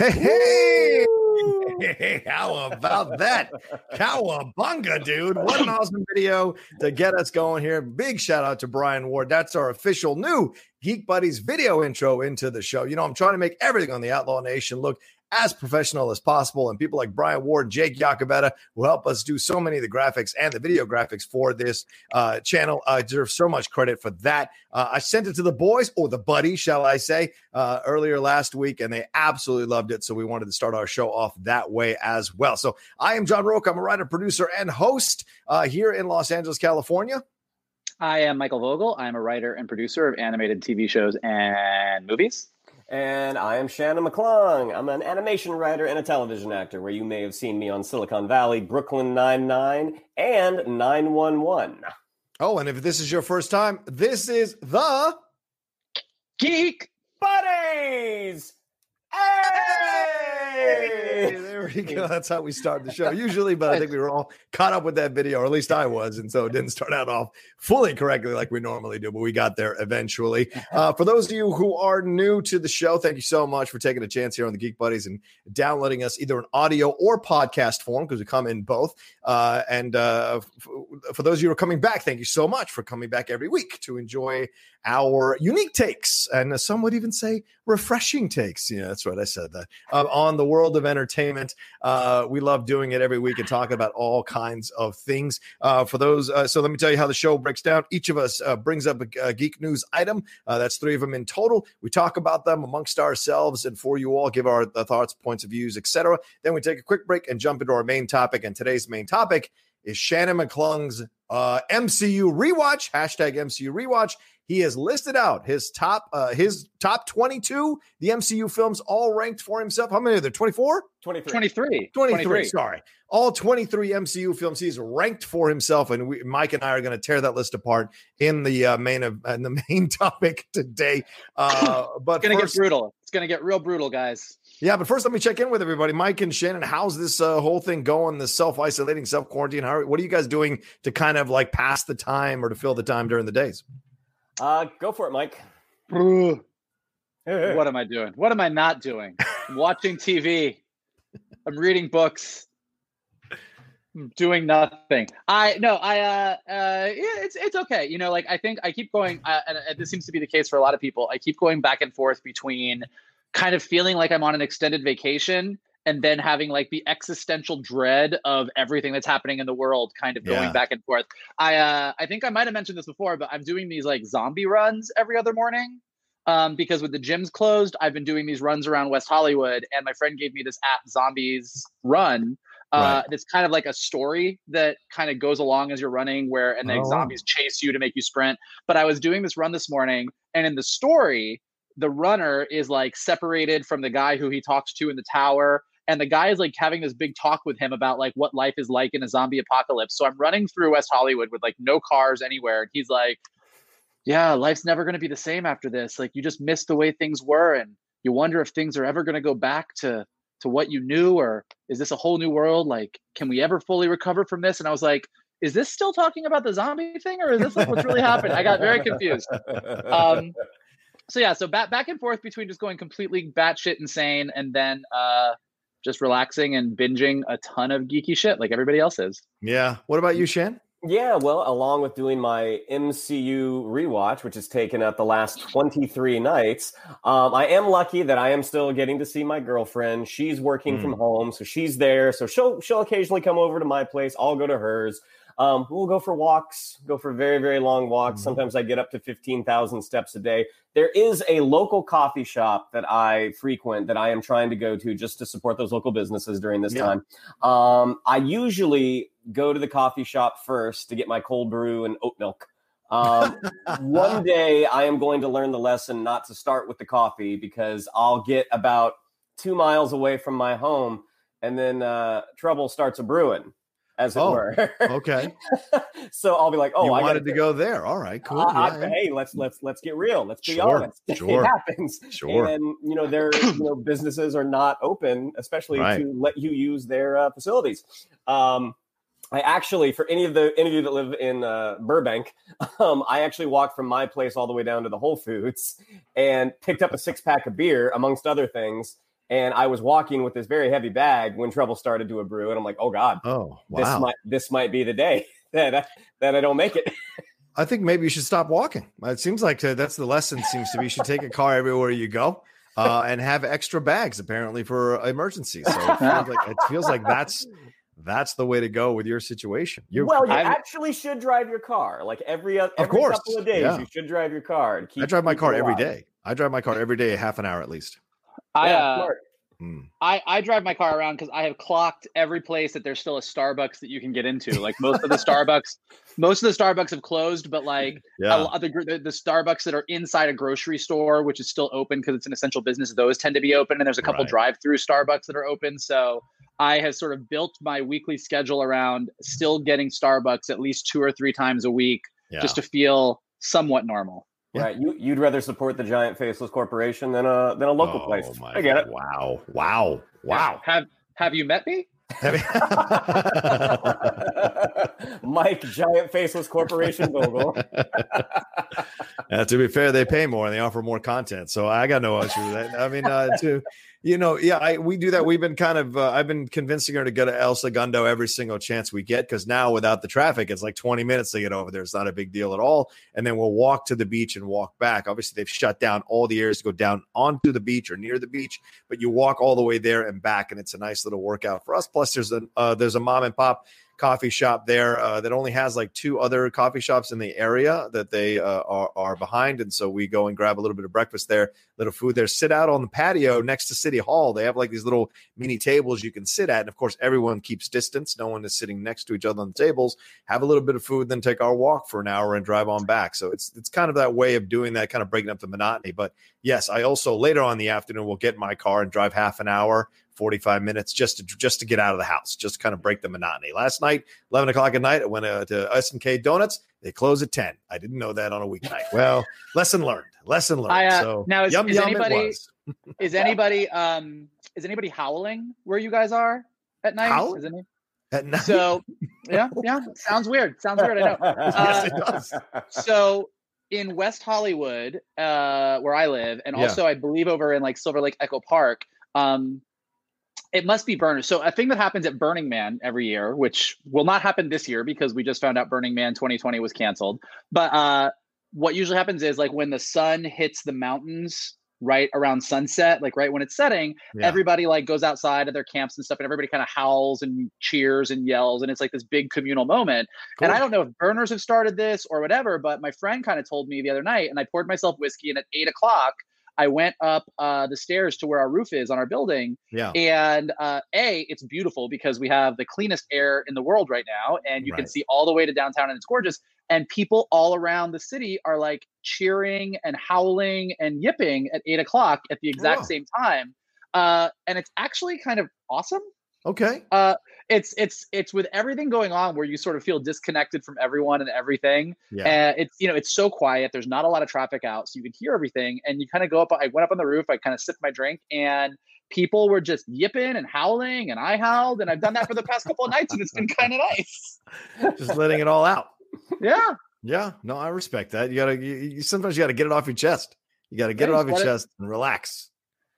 Hey, hey! Hey, how about that? Cowabunga, dude. What an awesome video to get us going here. Big shout out to Brian Ward. That's our official new Geek Buddies video intro into the show. You know, I'm trying to make everything on the Outlaw Nation look as professional as possible. And people like Brian Ward, Jake Yakabetta, who help us do so many of the graphics and the video graphics for this uh, channel, uh, deserve so much credit for that. Uh, I sent it to the boys, or the buddy, shall I say, uh, earlier last week, and they absolutely loved it. So we wanted to start our show off that way as well. So I am John Rocha. I'm a writer, producer, and host uh, here in Los Angeles, California. I am Michael Vogel. I'm a writer and producer of animated TV shows and movies. And I am Shannon McClung. I'm an animation writer and a television actor, where you may have seen me on Silicon Valley, Brooklyn Nine-Nine, and 911. Oh, and if this is your first time, this is the Geek Buddies! Hey, there we go. That's how we start the show usually, but I think we were all caught up with that video, or at least I was, and so it didn't start out off fully correctly like we normally do, but we got there eventually. Uh, for those of you who are new to the show, thank you so much for taking a chance here on the Geek Buddies and downloading us either in audio or podcast form because we come in both. Uh, and uh, f- for those of you who are coming back, thank you so much for coming back every week to enjoy our unique takes and some would even say refreshing takes. Yeah, that's right. I said that uh, on the world of entertainment. Uh, we love doing it every week and talking about all kinds of things. Uh, for those, uh, so let me tell you how the show breaks down. Each of us uh, brings up a, a geek news item. Uh, that's three of them in total. We talk about them amongst ourselves and for you all, give our, our thoughts, points of views, etc. Then we take a quick break and jump into our main topic. And today's main topic is Shannon McClung's uh, MCU rewatch. Hashtag MCU rewatch. He has listed out his top uh, his top 22 the MCU films all ranked for himself. How many are there? 24? 23. 23. 23, sorry. All 23 MCU films he's ranked for himself and we, Mike and I are going to tear that list apart in the uh, main of in the main topic today. Uh but It's gonna get brutal. It's it's gonna get real brutal, guys. Yeah, but first let me check in with everybody. Mike and Shannon, how's this uh, whole thing going? The self isolating, self quarantine. How? What are you guys doing to kind of like pass the time or to fill the time during the days? Uh, go for it, Mike. what am I doing? What am I not doing? I'm watching TV. I'm reading books. I'm doing nothing. I no. I uh, uh, yeah, it's it's okay. You know, like I think I keep going, uh, and, and this seems to be the case for a lot of people. I keep going back and forth between kind of feeling like I'm on an extended vacation and then having like the existential dread of everything that's happening in the world kind of going Yeah. back and forth. I uh I think I might have mentioned this before, but I'm doing these like zombie runs every other morning. Um, because with the gyms closed, I've been doing these runs around West Hollywood, and my friend gave me this app, Zombies Run. Uh, It's kind of like a story that kind of goes along as you're running, where and the Oh. zombies chase you to make you sprint. But I was doing this run this morning, and in the story, the runner is like separated from the guy who he talks to in the tower and the guy is like having this big talk with him about like what life is like in a zombie apocalypse. So i'm running through west hollywood with like no cars anywhere and he's like yeah life's never going to be the same after this. Like you just miss the way things were and you wonder if things are ever going to go back to to what you knew or is this a whole new world? Like can we ever fully recover from this? And i was like is this still talking about the zombie thing or is this like what's really happened i got very confused. Um, so yeah, so back back and forth between just going completely batshit insane and then uh, just relaxing and binging a ton of geeky shit like everybody else is. Yeah. What about you, Shan? Yeah, well, along with doing my MCU rewatch, which has taken up the last 23 nights, um, I am lucky that I am still getting to see my girlfriend. She's working from home, so she's there. So she'll she'll occasionally come over to my place. I'll go to hers. Um, we'll go for walks, go for very very long walks. Mhm. Sometimes I get up to 15,000 steps a day. There is a local coffee shop that I frequent that I am trying to go to just to support those local businesses during this Yeah. time. Um, I usually go to the coffee shop first to get my cold brew and oat milk. Um, one day I am going to learn the lesson not to start with the coffee because I'll get about two miles away from my home and then uh, trouble starts a brewing, as it Oh, were. Okay. so I'll be like, oh, you I wanted gotta go there. All right. Cool. I- I- Yeah, yeah. hey, let's let's let's get real. Let's be Sure, honest. sure. It happens. Sure. And you know, their you know businesses are not open, especially Right. to let you use their uh, facilities. Um, I actually, for any of the any of you that live in uh, Burbank, um, I actually walked from my place all the way down to the Whole Foods and picked up a six pack of beer, amongst other things. And I was walking with this very heavy bag when trouble started to a brew, and I'm like, "Oh God, Oh, this wow. might this might be the day that I, that I don't make it." I think maybe you should stop walking. It seems like uh, that's the lesson. Seems to be you should take a car everywhere you go, uh, and have extra bags apparently for emergencies. So it feels like it feels like that's that's the way to go with your situation. You well, you I'm- actually should drive your car. Like every oth- Of every course, couple of days, yeah. you should drive your car. to keep- I drive my car you every alive. day. I drive my car every day, a half an hour at least. I Yeah, uh, smart. Mm. I, I drive my car around because I have clocked every place that there's still a Starbucks that you can get into. Like most of the Starbucks, most of the Starbucks have closed, but like a Yeah. lot of the, the the Starbucks that are inside a grocery store, which is still open because it's an essential business, those tend to be open. And there's a couple Right. drive-through Starbucks that are open. So I have sort of built my weekly schedule around still getting Starbucks at least two or three times a week, Yeah. just to feel somewhat normal. Yeah. Right. You, you'd rather support the giant faceless corporation than a than a local oh, place. My I get it. Wow. Wow. Wow. Have Have you met me? Mike, giant faceless corporation Vogel. Uh, to be fair, they pay more and they offer more content, so I got no issue with that. I mean, uh, to you know, yeah, I, we do that. We've been kind of, uh, I've been convincing her to go to El Segundo every single chance we get because now without the traffic, it's like 20 minutes to get over there. It's not a big deal at all. And then we'll walk to the beach and walk back. Obviously, they've shut down all the areas to go down onto the beach or near the beach, but you walk all the way there and back, and it's a nice little workout for us. Plus, there's a uh, there's a mom and pop coffee shop there uh, that only has like two other coffee shops in the area that they uh, are, are behind. And so we go and grab a little bit of breakfast there, little food there, sit out on the patio next to City Hall. They have like these little mini tables you can sit at. And of course, everyone keeps distance. No one is sitting next to each other on the tables. Have a little bit of food, then take our walk for an hour and drive on back. So it's it's kind of that way of doing that, kind of breaking up the monotony. But yes, I also later on the afternoon will get my car and drive half an hour 45 minutes just to just to get out of the house, just kind of break the monotony. Last night, 11 o'clock at night, I went uh, to S&K Donuts. They close at 10. I didn't know that on a weeknight. Well, lesson learned. Lesson learned. I, uh, so now is- yum is yum anybody- is anybody um is anybody howling where you guys are at night? Howl? Is any- At night. So yeah, yeah. Sounds weird. Sounds weird. I know. Yes, it Uh, does. so in West Hollywood, uh, where I live, and Yeah. also I believe over in like Silver Lake Echo Park, um, it must be burners. So a thing that happens at Burning Man every year, which will not happen this year because we just found out Burning Man 2020 was canceled. But uh, what usually happens is like when the sun hits the mountains right around sunset, like right when it's setting, Yeah. everybody like goes outside of their camps and stuff, and everybody kind of howls and cheers and yells, and it's like this big communal moment. And I don't know if burners have started this or whatever, but my friend kind of told me the other night, and I poured myself whiskey, and at eight o'clock, I went up uh, the stairs to where our roof is on our building, Yeah. and uh, a it's beautiful because we have the cleanest air in the world right now, and you can see all the way to downtown, and it's gorgeous. And people all around the city are like cheering and howling and yipping at eight o'clock at the exact Wow. same time, uh, and it's actually kind of awesome Okay. uh it's it's it's with everything going on where you sort of feel disconnected from everyone and everything Yeah. and it's you know it's so quiet there's not a lot of traffic out so you can hear everything and you kind of go up i went up on the roof i kind of sipped my drink and people were just yipping and howling and i howled and i've done that for the past couple of nights and it's been kind of nice Just letting it all out. yeah Yeah. No, I respect that. You gotta. You, you sometimes you gotta get it off your chest. You gotta get Yeah, it off your it- chest and relax.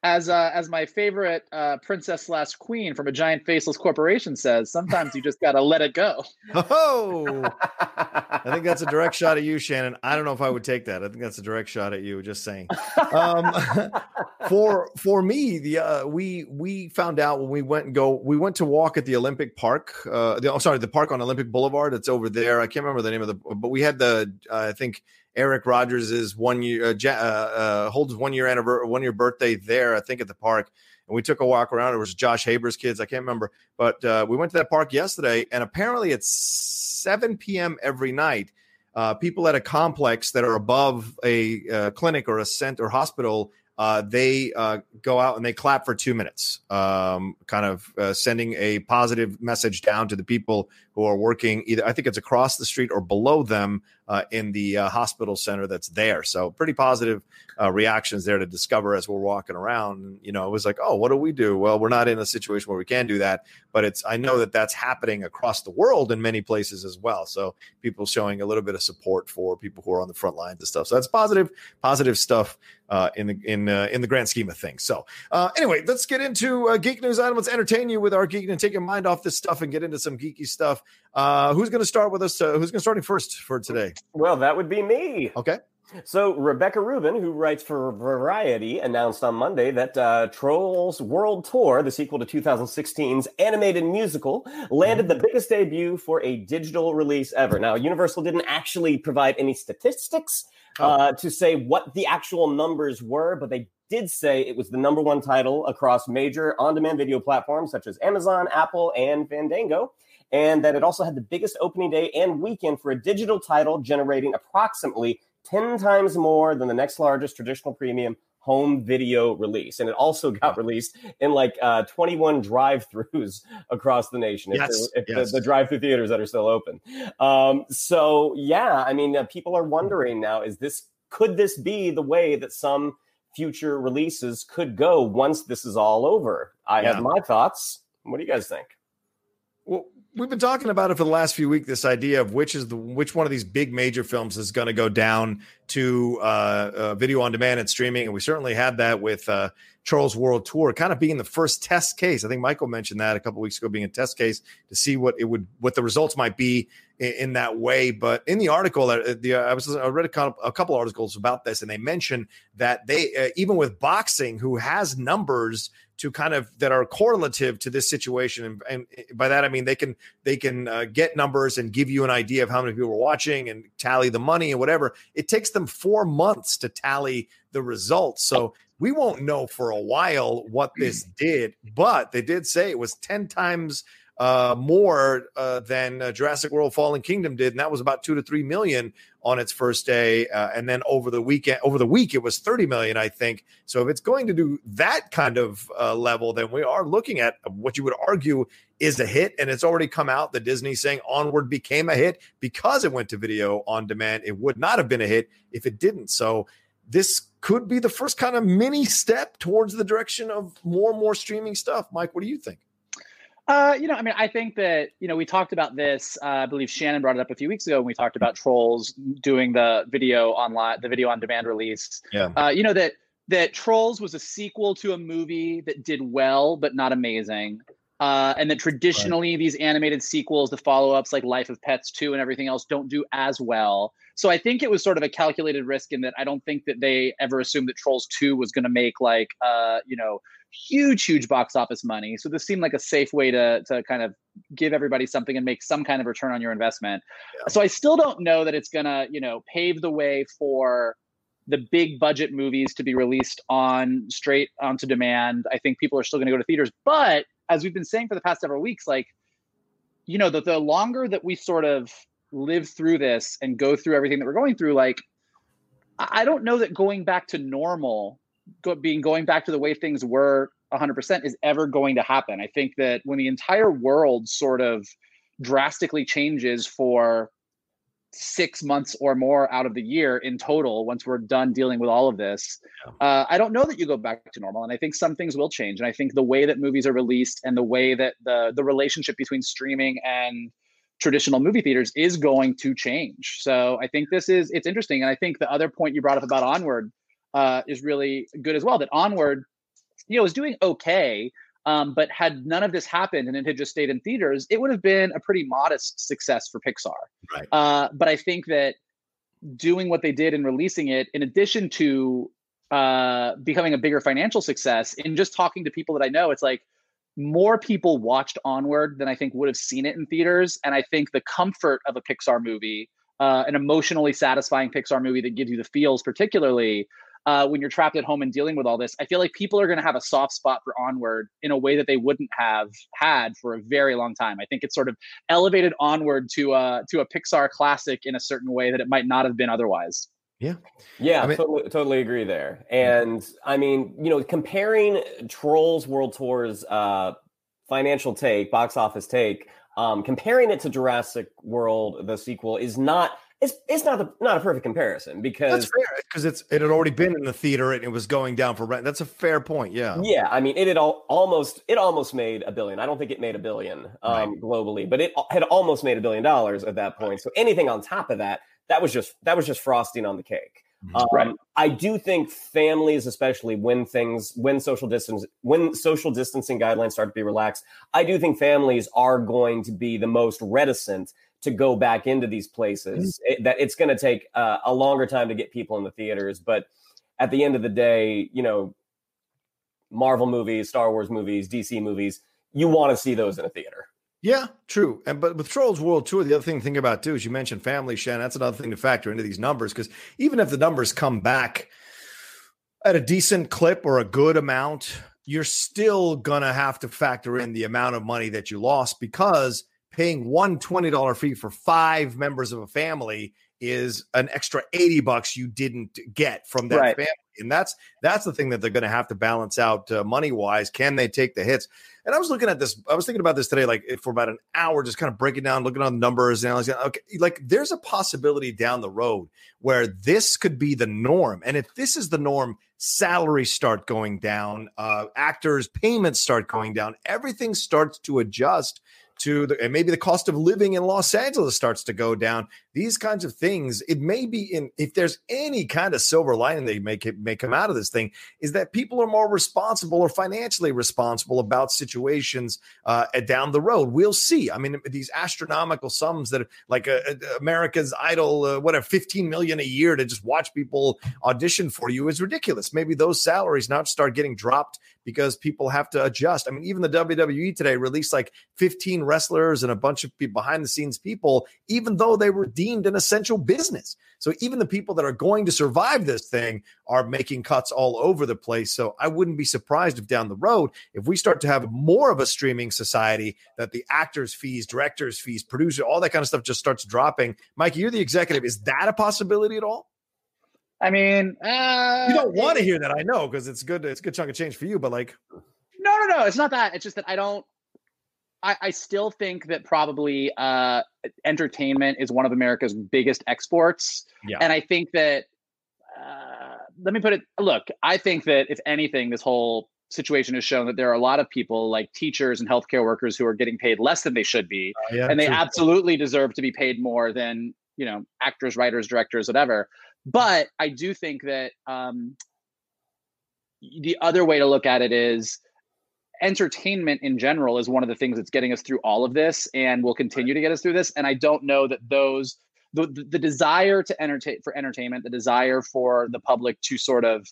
As uh as my favorite uh princess slash queen from a giant faceless corporation says sometimes you just gotta let it go Oh, I think that's a direct shot at you, Shannon. I don't know if I would take that. I think that's a direct shot at you. Just saying. Um, for for me, the uh, we we found out when we went and go. We went to walk at the Olympic Park. Uh, the, oh, sorry, the park on Olympic Boulevard. It's over there. I can't remember the name of the. But we had the. I think Eric Rogers is one year. Uh, uh, uh, holds one year anniversary, one year birthday there. I think at the park. And we took a walk around. It was Josh Haber's kids. I can't remember, but uh, we went to that park yesterday, and apparently it's 7 p.m. every night. Uh, people at a complex that are above a uh, clinic or a center or hospital, they go out and they clap for two minutes, um, kind of sending a positive message down to the people who are working either. I think it's across the street or below them uh, in the uh, hospital center that's there. So pretty positive uh, reactions there to discover as we're walking around. You know, it was like, oh, what do we do? Well, we're not in a situation where we can do that, but it's. I know that that's happening across the world in many places as well. So people showing a little bit of support for people who are on the front lines and stuff. So that's positive, positive stuff uh, in the in uh, in the grand scheme of things. So uh, anyway, let's get into uh, geek news item. Let's entertain you with our geek and take your mind off this stuff and get into some geeky stuff. Uh, who's going to start with us? Uh, who's going to starting first for today? well, that would be me. Okay. So Rebecca Rubin, who writes for Variety, announced on Monday that uh, Trolls World Tour, the sequel to 2016's animated musical, landed the biggest debut for a digital release ever. Now, Universal didn't actually provide any statistics uh, to say what the actual numbers were, but they did say it was the number one title across major on-demand video platforms such as Amazon, Apple, and Fandango. And that it also had the biggest opening day and weekend for a digital title, generating approximately 10 times more than the next largest traditional premium home video release. And it also got released in like uh, 21 drive throughs across the nation. If, Yes, if yes. The, the drive through theaters that are still open. Um, so, yeah, I mean, uh, people are wondering now is this, could this be the way that some future releases could go once this is all over? I Yeah. have my thoughts. What do you guys think? We've been talking about it for the last few weeks. This idea of which is the which one of these big major films is going to go down to uh, uh, video on demand and streaming, and we certainly had that with uh, Trolls World Tour, kind of being the first test case. I think Michael mentioned that a couple weeks ago, being a test case to see what it would, what the results might be in, in that way. But in the article, uh, the I was I read a couple, a couple articles about this, and they mentioned that they uh, even with boxing, who has numbers to kind of that are correlative to this situation. And, and by that i mean they can they can uh, get numbers and give you an idea of how many people are watching and tally the money and whatever. It takes them four months to tally the results. So we won't know for a while what this did but they did say it was 10 times uh, more uh, than uh, Jurassic World: Fallen Kingdom did, and that was about two to three million on its first day, uh, and then over the weekend, over the week, it was thirty million, I think. So if it's going to do that kind of uh, level, then we are looking at what you would argue is a hit, and it's already come out that Disney saying Onward became a hit because it went to video on demand. It would not have been a hit if it didn't. So this could be the first kind of mini step towards the direction of more and more streaming stuff. Mike, what do you think? Uh, you know, I mean, I think that you know we talked about this. Uh, I believe Shannon brought it up a few weeks ago when we talked about Trolls doing the video online, the video on demand release. Yeah. Uh, you know that that Trolls was a sequel to a movie that did well but not amazing. Uh, and that traditionally right. these animated sequels, the follow-ups like Life of Pets 2 and everything else don't do as well. So I think it was sort of a calculated risk in that I don't think that they ever assumed that Trolls 2 was going to make like uh, you know, huge, huge box office money. So this seemed like a safe way to to kind of give everybody something and make some kind of return on your investment. Yeah. So I still don't know that it's gonna, you know, pave the way for the big budget movies to be released on straight onto demand. I think people are still going to go to theaters, but as we've been saying for the past several weeks, like you know, the the longer that we sort of live through this and go through everything that we're going through, like I don't know that going back to normal, go, being going back to the way things were 100% is ever going to happen. I think that when the entire world sort of drastically changes for six months or more out of the year in total once we're done dealing with all of this. Uh, i don't know that you go back to normal and i think some things will change and i think the way that movies are released and the way that the the relationship between streaming and traditional movie theaters is going to change. So i think this is it's interesting and i think the other point you brought up about onward uh, is really good as well that onward you know is doing okay um, but had none of this happened and it had just stayed in theaters, it would have been a pretty modest success for Pixar. Right. Uh, but I think that doing what they did and releasing it, in addition to uh, becoming a bigger financial success, in just talking to people that I know, it's like more people watched Onward than I think would have seen it in theaters. And I think the comfort of a Pixar movie, uh, an emotionally satisfying Pixar movie that gives you the feels, particularly, uh, when you're trapped at home and dealing with all this, I feel like people are going to have a soft spot for Onward in a way that they wouldn't have had for a very long time. I think it's sort of elevated Onward to a to a Pixar classic in a certain way that it might not have been otherwise. Yeah. Yeah, I mean, totally, totally agree there. And I mean, you know, comparing Trolls World Tour's uh, financial take, box office take, um, comparing it to Jurassic World, the sequel, is not it's it's not the, not a perfect comparison because that's fair because it's it had already been in the theater and it was going down for rent. That's a fair point. Yeah. Yeah, I mean it had all, almost it almost made a billion. I don't think it made a billion um, right. globally, but it had almost made a billion dollars at that point. Right. So anything on top of that, that was just that was just frosting on the cake. Mm-hmm. Um, right. I do think families, especially when things when social distance when social distancing guidelines start to be relaxed, I do think families are going to be the most reticent to go back into these places. Mm-hmm. It, that it's going to take uh, a longer time to get people in the theaters, but at the end of the day, you know, Marvel movies, Star Wars movies, DC movies, you want to see those in a theater. Yeah, true. And but with Trolls World Tour, the other thing to think about too is you mentioned family, Shan. That's another thing to factor into these numbers because even if the numbers come back at a decent clip or a good amount, you're still gonna have to factor in the amount of money that you lost because paying one $20 fee for five members of a family is an extra 80 bucks you didn't get from that right. family. And that's that's the thing that they're going to have to balance out uh, money wise can they take the hits? And i was looking at this i was thinking about this today like for about an hour just kind of breaking down looking on the numbers and I was like, okay like there's a possibility down the road where this could be the norm. And if this is the norm salaries start going down uh, actors payments start going down. Everything starts to adjust to the, and maybe the cost of living in Los Angeles starts to go down. These kinds of things, it may be in if there's any kind of silver lining they make it may come out of this thing, is that people are more responsible or financially responsible about situations uh, down the road. We'll see. I mean, these astronomical sums that like uh, uh America's Idol, uh, whatever, 15 million a year to just watch people audition for you is ridiculous. Maybe those salaries now start getting dropped because people have to adjust. I mean, even the WWE today released like 15 wrestlers and a bunch of behind the scenes people, even though they were deemed an essential business. So even the people that are going to survive this thing are making cuts all over the place. So I wouldn't be surprised if down the road, if we start to have more of a streaming society, that the actors' fees, directors' fees, producer, all that kind of stuff just starts dropping. Mike, you're the executive. Is that a possibility at all? I mean, uh, you don't want to hear that, I know, because it's good. It's a good chunk of change for you. But like, no, no, no, it's not that. It's just that I don't. I, I still think that probably uh, entertainment is one of America's biggest exports. Yeah. And I think that uh, let me put it. Look, I think that if anything, this whole situation has shown that there are a lot of people like teachers and healthcare workers who are getting paid less than they should be, uh, yeah, and they true. absolutely deserve to be paid more than you know actors, writers, directors, whatever. But I do think that um, the other way to look at it is entertainment in general is one of the things that's getting us through all of this and will continue to get us through this. And I don't know that those the, the, the desire to entertain for entertainment, the desire for the public to sort of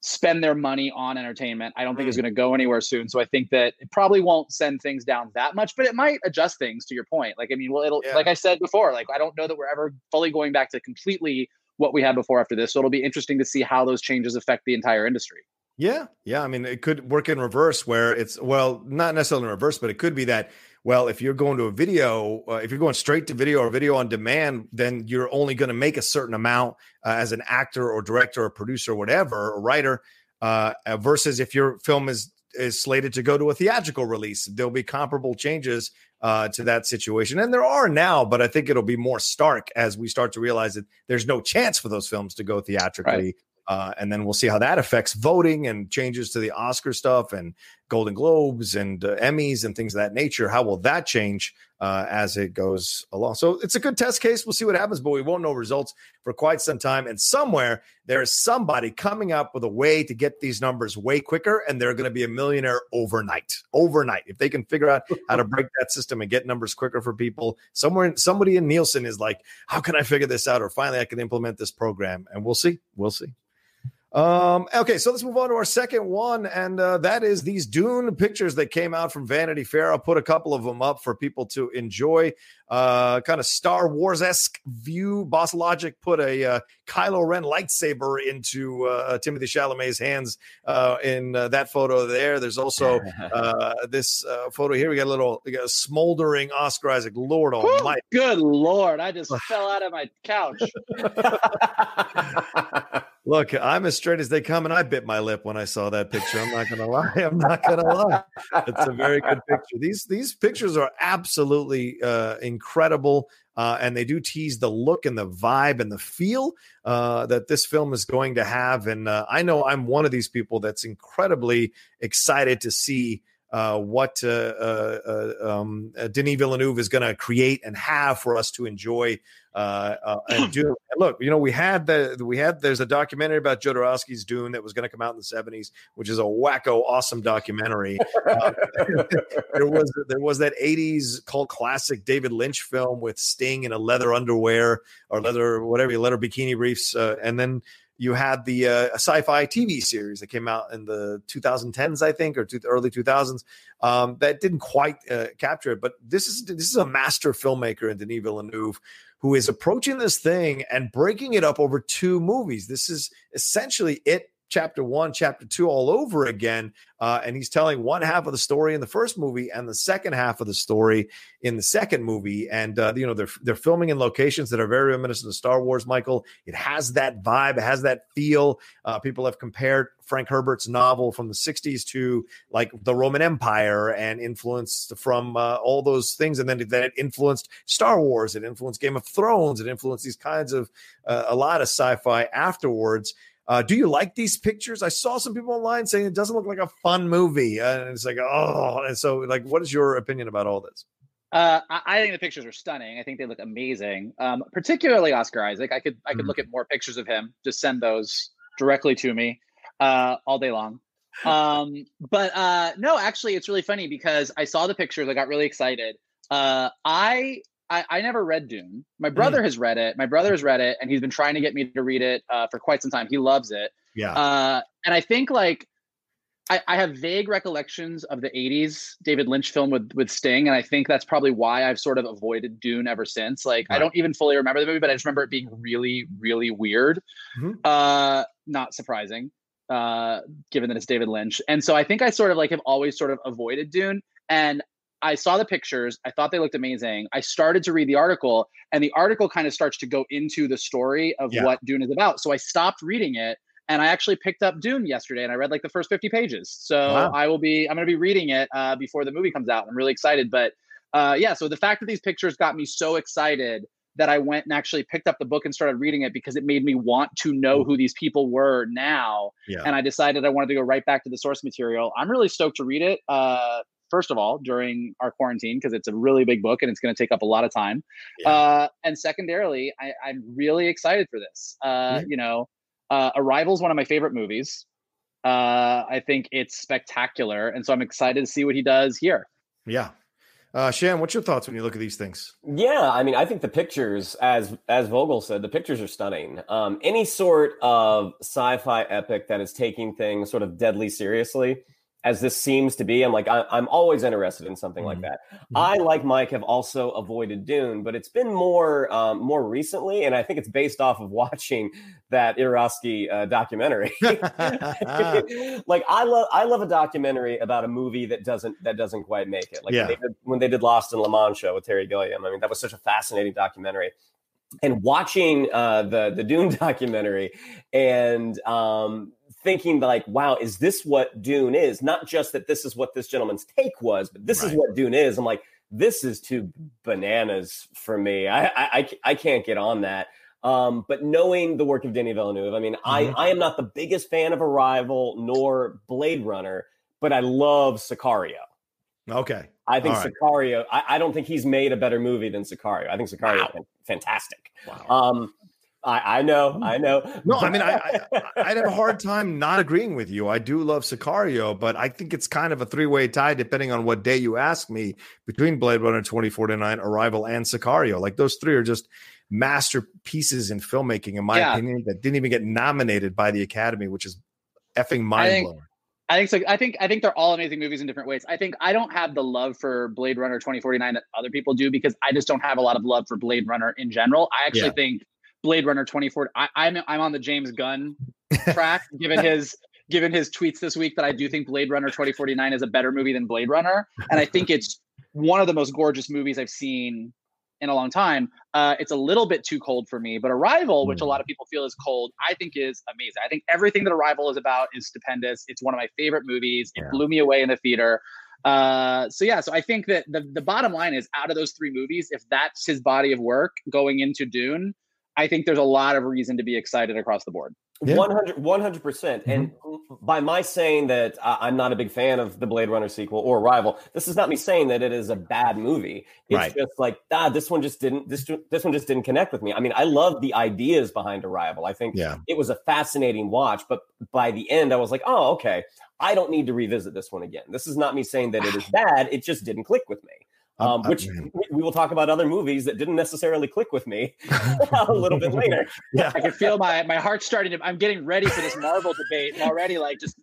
spend their money on entertainment, I don't think mm. is going to go anywhere soon. So I think that it probably won't send things down that much, but it might adjust things to your point. Like, I mean, well, it'll, yeah. like I said before, like, I don't know that we're ever fully going back to completely what we had before after this. So it'll be interesting to see how those changes affect the entire industry. Yeah. Yeah. I mean, it could work in reverse where it's, well, not necessarily in reverse, but it could be that, well, if you're going to a video, uh, if you're going straight to video or video on demand, then you're only going to make a certain amount uh, as an actor or director or producer or whatever, or writer, uh, uh versus if your film is is slated to go to a theatrical release. There'll be comparable changes uh, to that situation. And there are now, but I think it'll be more stark as we start to realize that there's no chance for those films to go theatrically. Right. Uh, and then we'll see how that affects voting and changes to the Oscar stuff and Golden Globes and uh, Emmys and things of that nature. How will that change uh, as it goes along? So it's a good test case. We'll see what happens, but we won't know results for quite some time. And somewhere there is somebody coming up with a way to get these numbers way quicker, and they're going to be a millionaire overnight. Overnight, if they can figure out how to break that system and get numbers quicker for people, somewhere somebody in Nielsen is like, "How can I figure this out?" Or finally, I can implement this program, and we'll see. We'll see. Um, okay, so let's move on to our second one, and uh, that is these Dune pictures that came out from Vanity Fair. I'll put a couple of them up for people to enjoy. Uh, kind of Star Wars esque view. Boss Logic put a uh, Kylo Ren lightsaber into uh, Timothée Chalamet's hands uh, in uh, that photo there. There's also uh, this uh, photo here. We got a little got a smoldering Oscar Isaac. Lord Almighty! Good Lord! I just fell out of my couch. Look, I'm as straight as they come, and I bit my lip when I saw that picture. I'm not to lie. I'm not to lie. It's a very good picture. These these pictures are absolutely uh, incredible, uh, and they do tease the look and the vibe and the feel uh, that this film is going to have. And uh, I know I'm one of these people that's incredibly excited to see uh, what uh, uh, uh um, Denis Villeneuve is going to create and have for us to enjoy uh, and do. And look, you know, we had the we had there's a documentary about Jodorowsky's Dune that was going to come out in the 70s, which is a wacko awesome documentary. there was there was that 80s cult classic David Lynch film with Sting in a leather underwear or leather whatever leather bikini briefs, and then you had the uh, sci-fi TV series that came out in the 2010s, I think, or two, early 2000s. Um, that didn't quite uh, capture it, but this is this is a master filmmaker in Denis Villeneuve who is approaching this thing and breaking it up over two movies. This is essentially it chapter one, chapter two all over again. Uh, and he's telling one half of the story in the first movie and the second half of the story in the second movie. And uh, you know they're they're filming in locations that are very reminiscent of Star Wars. Michael, it has that vibe, it has that feel. Uh, people have compared Frank Herbert's novel from the '60s to like the Roman Empire and influenced from uh, all those things. And then then it influenced Star Wars, it influenced Game of Thrones, it influenced these kinds of uh, a lot of sci-fi afterwards. Uh, do you like these pictures? I saw some people online saying it doesn't look like a fun movie, and it's like, oh, and so like, what is your opinion about all this? Uh, I think the pictures are stunning. I think they look amazing. Um, particularly Oscar Isaac. I could I could mm. look at more pictures of him. Just send those directly to me uh, all day long. Um, but uh, no, actually, it's really funny because I saw the pictures. I got really excited. Uh, I I, I never read Dune. My brother mm. has read it. My brother has read it, and he's been trying to get me to read it uh, for quite some time. He loves it. Yeah. Uh, and I think like I, I, have vague recollections of the '80s David Lynch film with with Sting, and I think that's probably why I've sort of avoided Dune ever since. Like right. I don't even fully remember the movie, but I just remember it being really, really weird. Mm-hmm. Uh, not surprising, uh, given that it's David Lynch. And so I think I sort of like have always sort of avoided Dune. And I saw the pictures. I thought they looked amazing. I started to read the article, and the article kind of starts to go into the story of yeah. what Dune is about. So I stopped reading it, and I actually picked up Dune yesterday, and I read like the first fifty pages. So wow. I will be I'm going to be reading it uh, before the movie comes out. I'm really excited. But uh, yeah, so the fact that these pictures got me so excited that I went and actually picked up the book and started reading it because it made me want to know who these people were now. Yeah. And I decided I wanted to go right back to the source material. I'm really stoked to read it. Uh, first of all, during our quarantine, because it's a really big book and it's going to take up a lot of time. Yeah. Uh, and secondarily, I, I'm really excited for this. Uh, You know, uh, Arrival is one of my favorite movies. Uh, I think it's spectacular. And so I'm excited to see what he does here. Yeah. Uh, Shan, what's your thoughts when you look at these things? Yeah, I mean, I think the pictures, as as Vogel said, the pictures are stunning. Um, any sort of sci-fi epic that is taking things sort of deadly seriously, as this seems to be, I'm like, I, I'm always interested in something like Mhm. that. I, like Mike, have also avoided Dune, but it's been more um, more recently, and I think it's based off of watching that Jodorowsky uh, documentary. like I love I love a documentary about a movie that doesn't that doesn't quite make it. Like Yeah. when, they did, when they did Lost in La Mancha with Terry Gilliam. I mean, that was such a fascinating documentary. And watching uh, the the Dune documentary and um, thinking like, wow, is this what Dune is? Not just that this is what this gentleman's take was, but this is what Dune is. I'm like, this is too bananas for me. I I, I, can't get on that. Um, but knowing the work of Denis Villeneuve, I mean, Mhm. I, I am not the biggest fan of Arrival nor Blade Runner, but I love Sicario. Okay. I think All right. Sicario. I, I don't think he's made a better movie than Sicario. I think Sicario Wow. is fantastic. Wow. Um, I, I know, I know. No, I mean, I, I I'd have a hard time not agreeing with you. I do love Sicario, but I think it's kind of a three way tie, depending on what day you ask me, between Blade Runner 2049, Arrival, and Sicario. Like those three are just masterpieces in filmmaking, in my Yeah. opinion, that didn't even get nominated by the Academy, which is effing mind blowing. I think so. I think I think they're all amazing movies in different ways. I think I don't have the love for Blade Runner 2049 that other people do because I just don't have a lot of love for Blade Runner in general. I actually Yeah. think Blade Runner 24 I, I'm I'm on the James Gunn track given his given his tweets this week that I do think Blade Runner 2049 is a better movie than Blade Runner and I think it's one of the most gorgeous movies I've seen in a long time. Uh, it's a little bit too cold for me, but Arrival, which a lot of people feel is cold, I think is amazing. I think everything that Arrival is about is stupendous. It's one of my favorite movies. It Yeah. blew me away in the theater. Uh, so yeah, so I think that the the bottom line is out of those three movies, if that's his body of work going into Dune, I think there's a lot of reason to be excited across the board. Yeah. 100 percent. And by my saying that uh, I'm not a big fan of the Blade Runner sequel or Arrival, this is not me saying that it is a bad movie. It's Right. just like ah, this one just didn't this this one just didn't connect with me. I mean, I love the ideas behind Arrival. I think Yeah. it was a fascinating watch, but by the end, I was like, oh, okay, I don't need to revisit this one again. This is not me saying that it is bad. It just didn't click with me. Um, which man. we- we will talk about other movies that didn't necessarily click with me a little bit later. Yeah. I can feel my my heart starting to. I'm getting ready for this Marvel debate. I'm already like just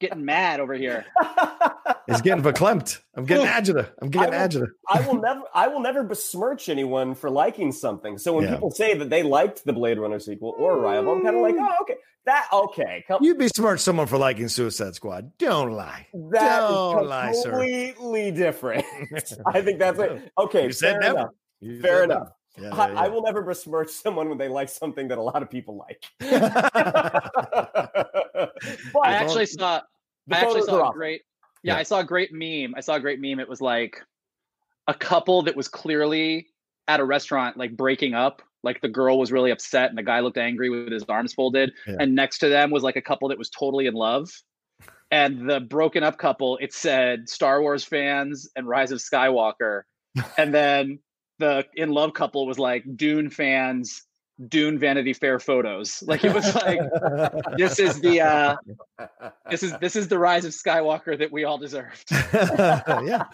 getting mad over here. It's getting verklempt. I'm getting agita. I'm getting I will- agita. I will never I will never besmirch anyone for liking something. So when Yeah. people say that they liked the Blade Runner sequel or Arrival, I'm kind of like, oh, okay, that okay, come, You'd be smart someone for liking Suicide Squad. Don't lie. that is don't lie, sir. completely different. I think that's it. Okay, You said fair never. enough. You Fair said enough. never. Yeah, I, yeah, I will never besmirch someone when they like something that a lot of people like. I actually saw. I actually saw a awesome. great. Yeah, Yeah. I saw a great meme. I saw a great meme. It was like a couple that was clearly at a restaurant, like breaking up. Like the girl was really upset, and the guy looked angry with his arms folded. Yeah. And next to them was like a couple that was totally in love. And the broken up couple, it said Star Wars fans and Rise of Skywalker. and then the in love couple was like Dune fans, Dune Vanity Fair photos. Like it was like this is the uh this is this is the rise of Skywalker that we all deserved. yeah.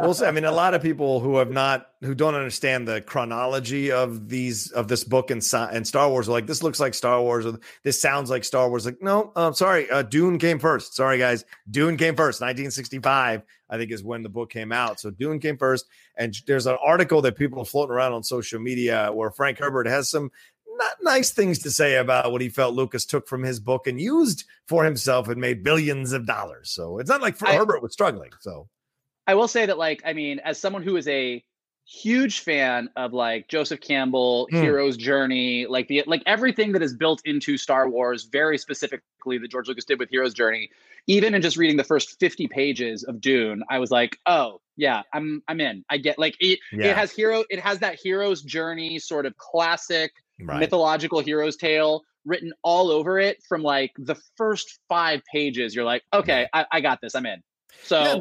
We'll see. I mean, a lot of people who have not, who don't understand the chronology of these, of this book and, and Star Wars are like, this looks like Star Wars, or this sounds like Star Wars. Like, no, uh, sorry. Uh, Dune came first. Sorry, guys. Dune came first. 1965, I think, is when the book came out. So Dune came first. And there's an article that people are floating around on social media where Frank Herbert has some not nice things to say about what he felt Lucas took from his book and used for himself and made billions of dollars. So it's not like I- Herbert was struggling. So I will say that, like, I mean, as someone who is a huge fan of like Joseph Campbell, Hmm. Hero's Journey, like the like everything that is built into Star Wars, very specifically that George Lucas did with Hero's Journey, even in just reading the first 50 pages of Dune, I was like, oh, yeah, I'm I'm in. I get like it. Yeah. It has hero. It has that hero's journey, sort of classic Right. mythological hero's tale written all over it from like the first five pages. You're like, okay, I, I got this. I'm in. So Yeah,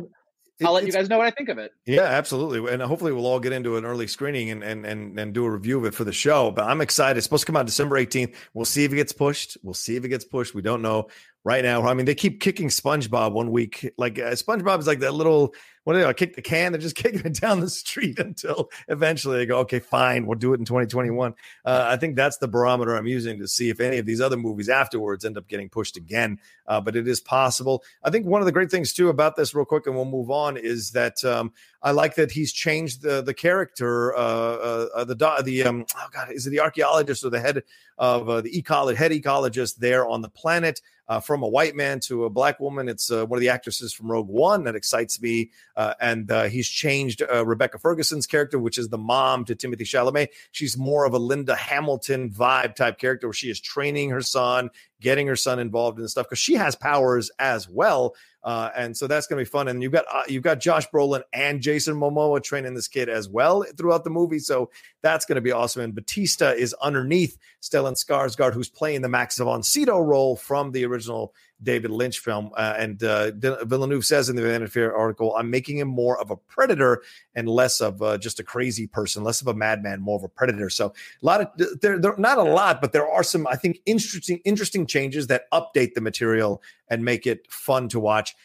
I'll let you guys know what I think of it. Yeah, absolutely. And hopefully we'll all get into an early screening and and and, and do a review of it for the show. But I'm excited. It's supposed to come out December 18th. We'll see if it gets pushed. We'll see if it gets pushed. We don't know right now. I mean, they keep kicking SpongeBob one week. Like uh, SpongeBob is like that little what do they call, kick the can? They're just kicking it down the street until eventually they go, okay, fine, we'll do it in 2021. Uh, I think that's the barometer I'm using to see if any of these other movies afterwards end up getting pushed again. Uh, but it is possible. I think one of the great things too about this, real quick, and we'll move on, is that um, I like that he's changed the the character, uh, uh, uh, the the um, oh god, is it the archaeologist or the head of uh, the head ecologist there on the planet? Uh, from a white man to a black woman. It's uh, one of the actresses from Rogue One that excites me. Uh, and uh, he's changed uh, Rebecca Ferguson's character, which is the mom to Timothée Chalamet. She's more of a Linda Hamilton vibe type character where she is training her son, getting her son involved in the stuff because she has powers as well. Uh, and so that's going to be fun. And you've got uh, you've got Josh Brolin and Jason Momoa training this kid as well throughout the movie. So that's going to be awesome. And Bautista is underneath Stellan Skarsgård, who's playing the Max Sydow role from the original David Lynch film. Uh, and uh, Villeneuve says in the Vanity Fair article, I'm making him more of a predator and less of uh, just a crazy person, less of a madman, more of a predator. So a lot of there, there not a lot, but there are some I think interesting interesting changes that update the material and make it fun to watch.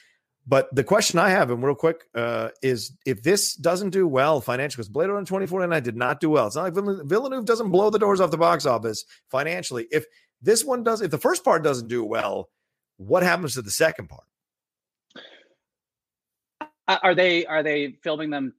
But the question I have, and real quick, uh, is if this doesn't do well financially, because Blade Runner 2049 did not do well. It's not like Villeneuve, doesn't blow the doors off the box office financially. If this one does, if the first part doesn't do well, what happens to the second part? Uh, Are they are they filming them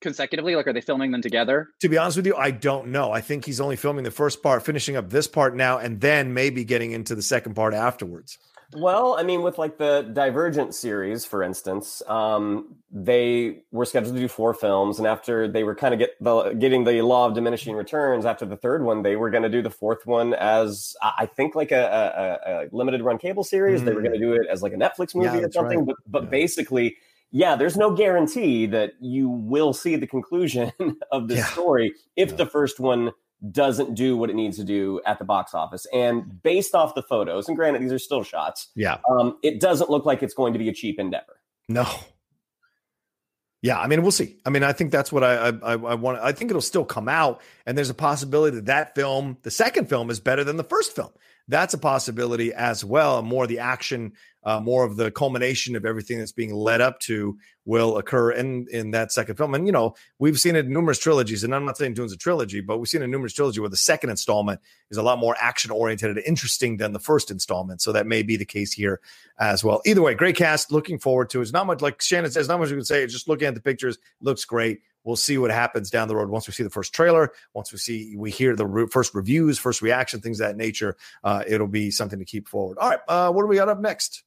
consecutively? Like, are they filming them together? To be honest with you, I don't know. I think he's only filming the first part, finishing up this part now, and then maybe getting into the second part afterwards. Well, I mean, with like the Divergent series, for instance, um, they were scheduled to do four films, and after they were kind of get the getting the law of diminishing returns, after the third one, they were going to do the fourth one as I think like a, a, a limited run cable series. They were Mm. going to do it as like a Netflix movie Yeah, or something. right. But but Yeah. basically, yeah, there's no guarantee that you will see the conclusion of the Yeah. story if the first one doesn't do what it needs to do at the box office. And based off the photos, and granted, these are still shots, Yeah. um, it doesn't look like it's going to be a cheap endeavor. No. Yeah, I mean, we'll see. I mean, I think that's what I I, I want. I think it'll still come out, and there's a possibility that that film, the second film, is better than the first film. That's a possibility as well. More of the action, uh, more of the culmination of everything that's being led up to will occur in in that second film. And you know, we've seen it in numerous trilogies, and I'm not saying Dune's a trilogy, but we've seen a numerous trilogy where the second installment is a lot more action oriented and interesting than the first installment. So that may be the case here as well. Either way, great cast. Looking forward to it. It's not much like Shannon says, not much we can say. Just looking at the pictures, looks great. We'll see what happens down the road once we see the first trailer, once we see we hear the re- first reviews, first reaction, things that nature. Uh, it'll be something to keep forward. All right, uh, what do we got up next?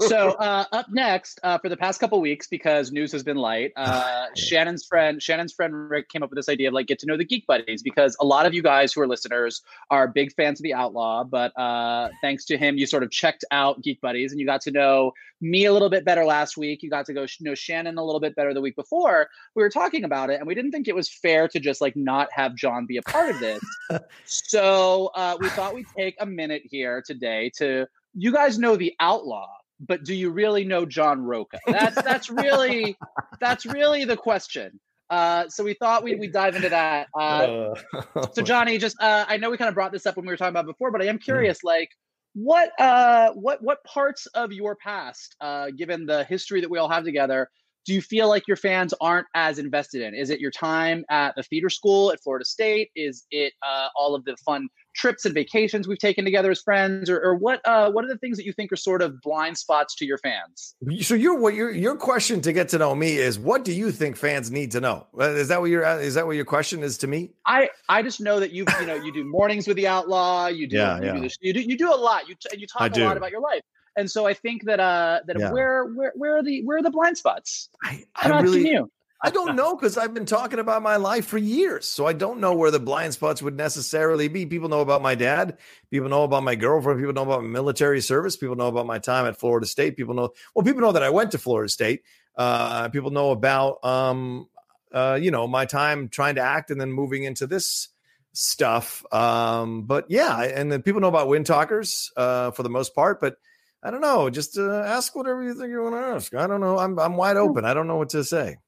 So uh, up next uh, for the past couple weeks because news has been light uh, shannon's friend shannon's friend rick came up with this idea of like get to know the geek buddies because a lot of you guys who are listeners are big fans of the outlaw but uh, thanks to him you sort of checked out geek buddies and you got to know me a little bit better last week. You got to go sh- know shannon a little bit better the week before. We were talking about it and we didn't think it was fair to just like not have john be a part of this. So uh, we thought we'd take a minute here today to you guys know the outlaw but do you really know john rocha? That's that's really that's really the question. Uh, so we thought we'd, we'd dive into that. Uh, so johnny just uh, i know we kind of brought this up when we were talking about before but i am curious like what uh what what parts of your past uh given the history that we all have together do you feel like your fans aren't as invested in? Is it your time at the theater school at florida state? Is it uh, all of the fun trips and vacations we've taken together as friends or, or what uh what are the things that you think are sort of blind spots to your fans so your what your your question to get to know me is what do you think fans need to know? Is that what your is that what your question is to me? I I just know that you you know you do mornings with the outlaw. You do Yeah, you yeah. do this, you do you do a lot. You t- you talk a lot about your life, and so I think that uh that Yeah. where where where are the where are the blind spots? I, I'm I asking really you. I don't know because I've been talking about my life for years. So I don't know where the blind spots would necessarily be. People know about my dad. People know about my girlfriend. People know about my military service. People know about my time at Florida State. People know, well, people know that I went to Florida State. Uh, people know about, um, uh, you know, my time trying to act and then moving into this stuff. Um, but yeah, and then people know about Wind Talkers uh, for the most part. But I don't know. Just uh, ask whatever you think you want to ask. I don't know. I'm I'm wide hmm. open. I don't know what to say.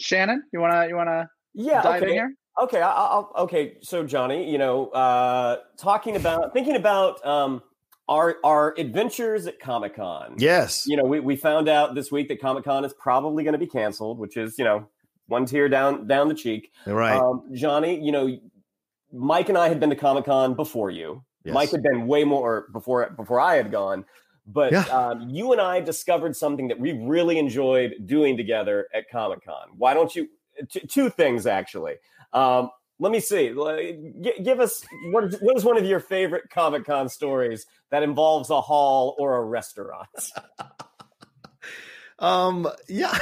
Shannon, you wanna you wanna yeah dive okay. in here? Okay, I'll, okay. So Johnny, you know, uh, talking about thinking about um, our our adventures at Comic Con. Yes, you know, we we found out this week that Comic Con is probably going to be canceled, which is you know one tear down down the cheek. Right, um, Johnny. You know, Mike and I had been to Comic Con before you. Yes. Mike had been way more before before I had gone. But yeah. um, you and I discovered something that we really enjoyed doing together at Comic Con. Why don't you? T- two things actually. Um, let me see. G- give us what is, what is one of your favorite Comic Con stories that involves a hall or a restaurant? Um, yeah,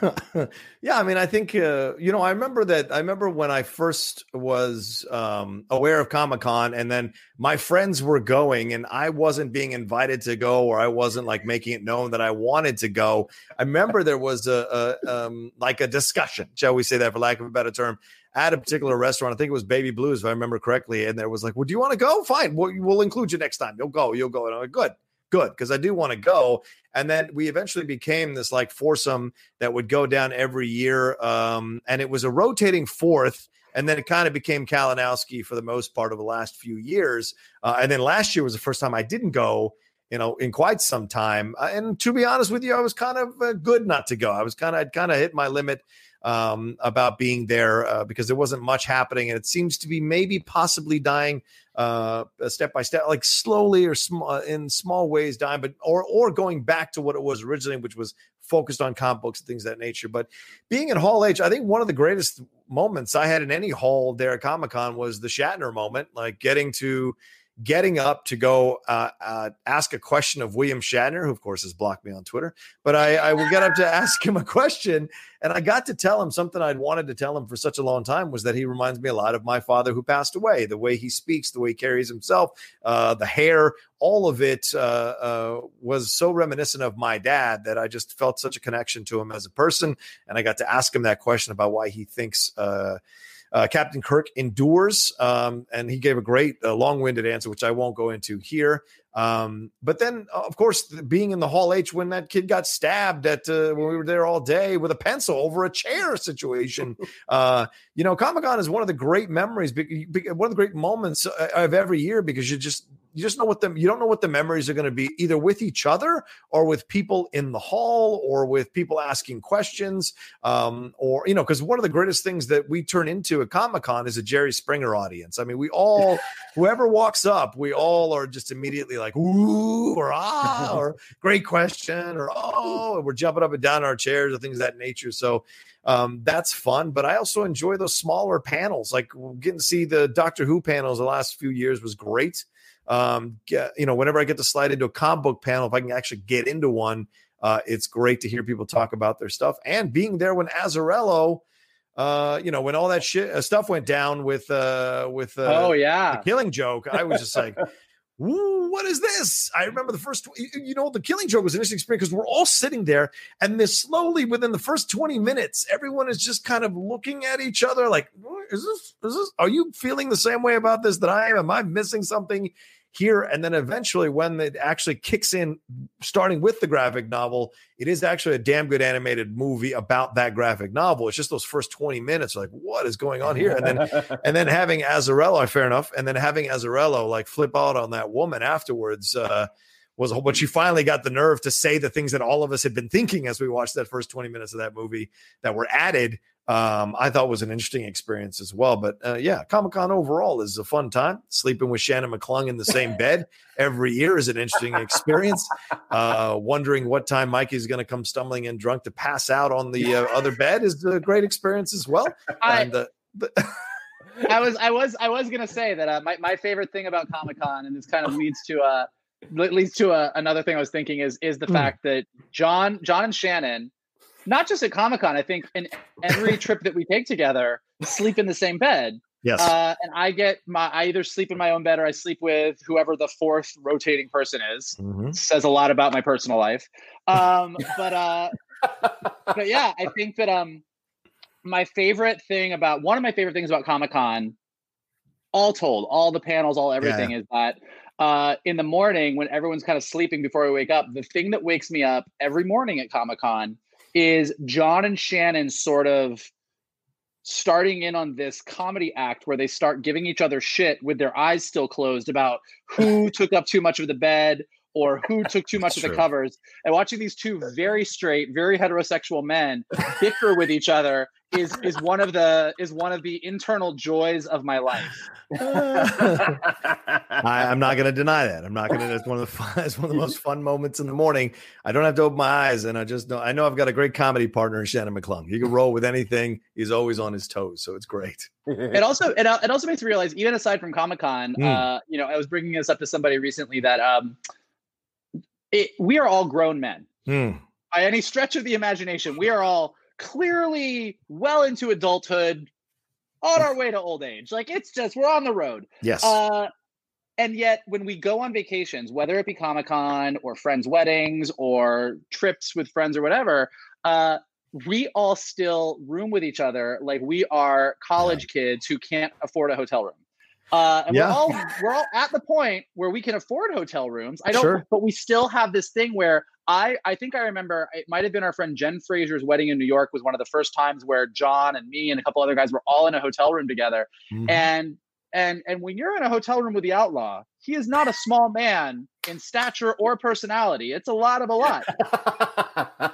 yeah. I mean, I think uh, you know. I remember that. I remember when I first was um, aware of Comic Con, and then my friends were going, and I wasn't being invited to go, or I wasn't like making it known that I wanted to go. I remember there was a, a um, like a discussion, shall we say that, for lack of a better term, at a particular restaurant. I think it was Baby Blues, if I remember correctly. And there was like, "Well, do you want to go? Fine, we'll, we'll include you next time. You'll go. You'll go." And I'm like, "Good." Good because I do want to go. And then we eventually became this like foursome that would go down every year. Um, and it was a rotating fourth. And then it kind of became Kalinowski for the most part of the last few years. Uh, and then last year was the first time I didn't go, you know, in quite some time. Uh, and to be honest with you, I was kind of uh, good not to go. I was kind of, I'd kind of hit my limit um, about being there uh, because there wasn't much happening, and it seems to be maybe possibly dying uh, step by step, like slowly or small uh, in small ways dying, but or or going back to what it was originally, which was focused on comic books and things that nature. But being in Hall H, I think one of the greatest moments I had in any hall there at Comic Con was the Shatner moment, like getting to getting up to go uh, uh, ask a question of William Shatner, who of course has blocked me on Twitter. But I, I will get up to ask him a question, and I got to tell him something I'd wanted to tell him for such a long time was that he reminds me a lot of my father who passed away. The way he speaks, the way he carries himself, uh, the hair, all of it uh, uh, was so reminiscent of my dad that I just felt such a connection to him as a person, and I got to ask him that question about why he thinks uh, Captain Kirk endures, um, and he gave a great uh, long-winded answer, which I won't go into here. Um, but then, uh, of course, being in the Hall H when that kid got stabbed at uh, when we were there all day with a pencil over a chair situation, uh, you know, Comic Con is one of the great memories, one of the great moments uh, of every year because you just you just know what them you don't know what the memories are going to be either with each other or with people in the hall or with people asking questions um, or you know because one of the greatest things that we turn into at comic-con is a jerry springer audience i mean we all whoever walks up we all are just immediately like ooh or ah or great question or oh we're jumping up and down our chairs or things of that nature so um, that's fun. But I also enjoy those smaller panels. Like getting to see the Doctor Who panels the last few years was great um, get, you know, whenever I get to slide into a comic book panel, if I can actually get into one, uh, it's great to hear people talk about their stuff and being there when Azzarello, uh, you know, when all that shit uh, stuff went down with uh, with uh, oh yeah, the Killing Joke, I was just like. what is this? I remember the first, you know, the killing joke was an interesting experience because we're all sitting there, and this slowly within the first 20 minutes, everyone is just kind of looking at each other like, is this, is this, are you feeling the same way about this that I am? Am I missing something? Here. And then eventually, when it actually kicks in, starting with the graphic novel, it is actually a damn good animated movie about that graphic novel. It's just those first 20 minutes, like, what is going on here? And then, and then having Azzarello, fair enough. And then having Azzarello like flip out on that woman afterwards. Uh, was a whole but she finally got the nerve to say the things that all of us had been thinking as we watched that first 20 minutes of that movie that were added um, I thought was an interesting experience as well. But uh, yeah, Comic Con overall is a fun time. Sleeping with Shannon McClung in the same bed every year is an interesting experience. Uh, wondering what time Mikey's going to come stumbling in drunk to pass out on the uh, other bed is a great experience as well. I, and, uh, I was I was I was gonna say that uh, my my favorite thing about Comic Con, and this kind of leads to uh leads to a, another thing I was thinking is is the mm. fact that John John and Shannon not just at Comic Con. I think in every trip that we take together, sleep in the same bed. Yes. Uh, and I get my I either sleep in my own bed or I sleep with whoever the fourth rotating person is. Mhm. Says a lot about my personal life. Um, but uh, but yeah, I think that um, my favorite thing about one of my favorite things about Comic Con, all told, all the panels, all everything, is that uh, in the morning when everyone's kind of sleeping before we wake up, the thing that wakes me up every morning at Comic Con is John and Shannon sort of starting in on this comedy act where they start giving each other shit with their eyes still closed about who took up too much of the bed or who took too much of the true. covers and watching these two very straight very heterosexual men bicker with each other is is one of the is one of the internal joys of my life I, I'm not going to deny that. I'm not going to. It's one of the fun, it's one of the most fun moments in the morning. I don't have to open my eyes, and I just know I know I've got a great comedy partner in Shannon McClung. He can roll with anything. He's always on his toes, so it's great. it also it, it also makes me realize even aside from comic-con Mm. uh you know i was bringing this up to somebody recently that um it, we are all grown men. Hmm. by any stretch of the imagination we are all clearly well into adulthood on our way to old age. Like it's just we're on the road. Yes. uh and yet when we go on vacations whether it be comic-con or friends weddings or trips with friends or whatever uh we all still room with each other like we are college kids who can't afford a hotel room uh, and Yeah. we're all we're all at the point where we can afford hotel rooms. I don't, Sure. but we still have this thing where I I think I remember it might have been our friend Jen Fraser's wedding in New York was one of the first times where John and me and a couple other guys were all in a hotel room together. Mhm. And and and when you're in a hotel room with the outlaw, he is not a small man in stature or personality. It's a lot of a lot.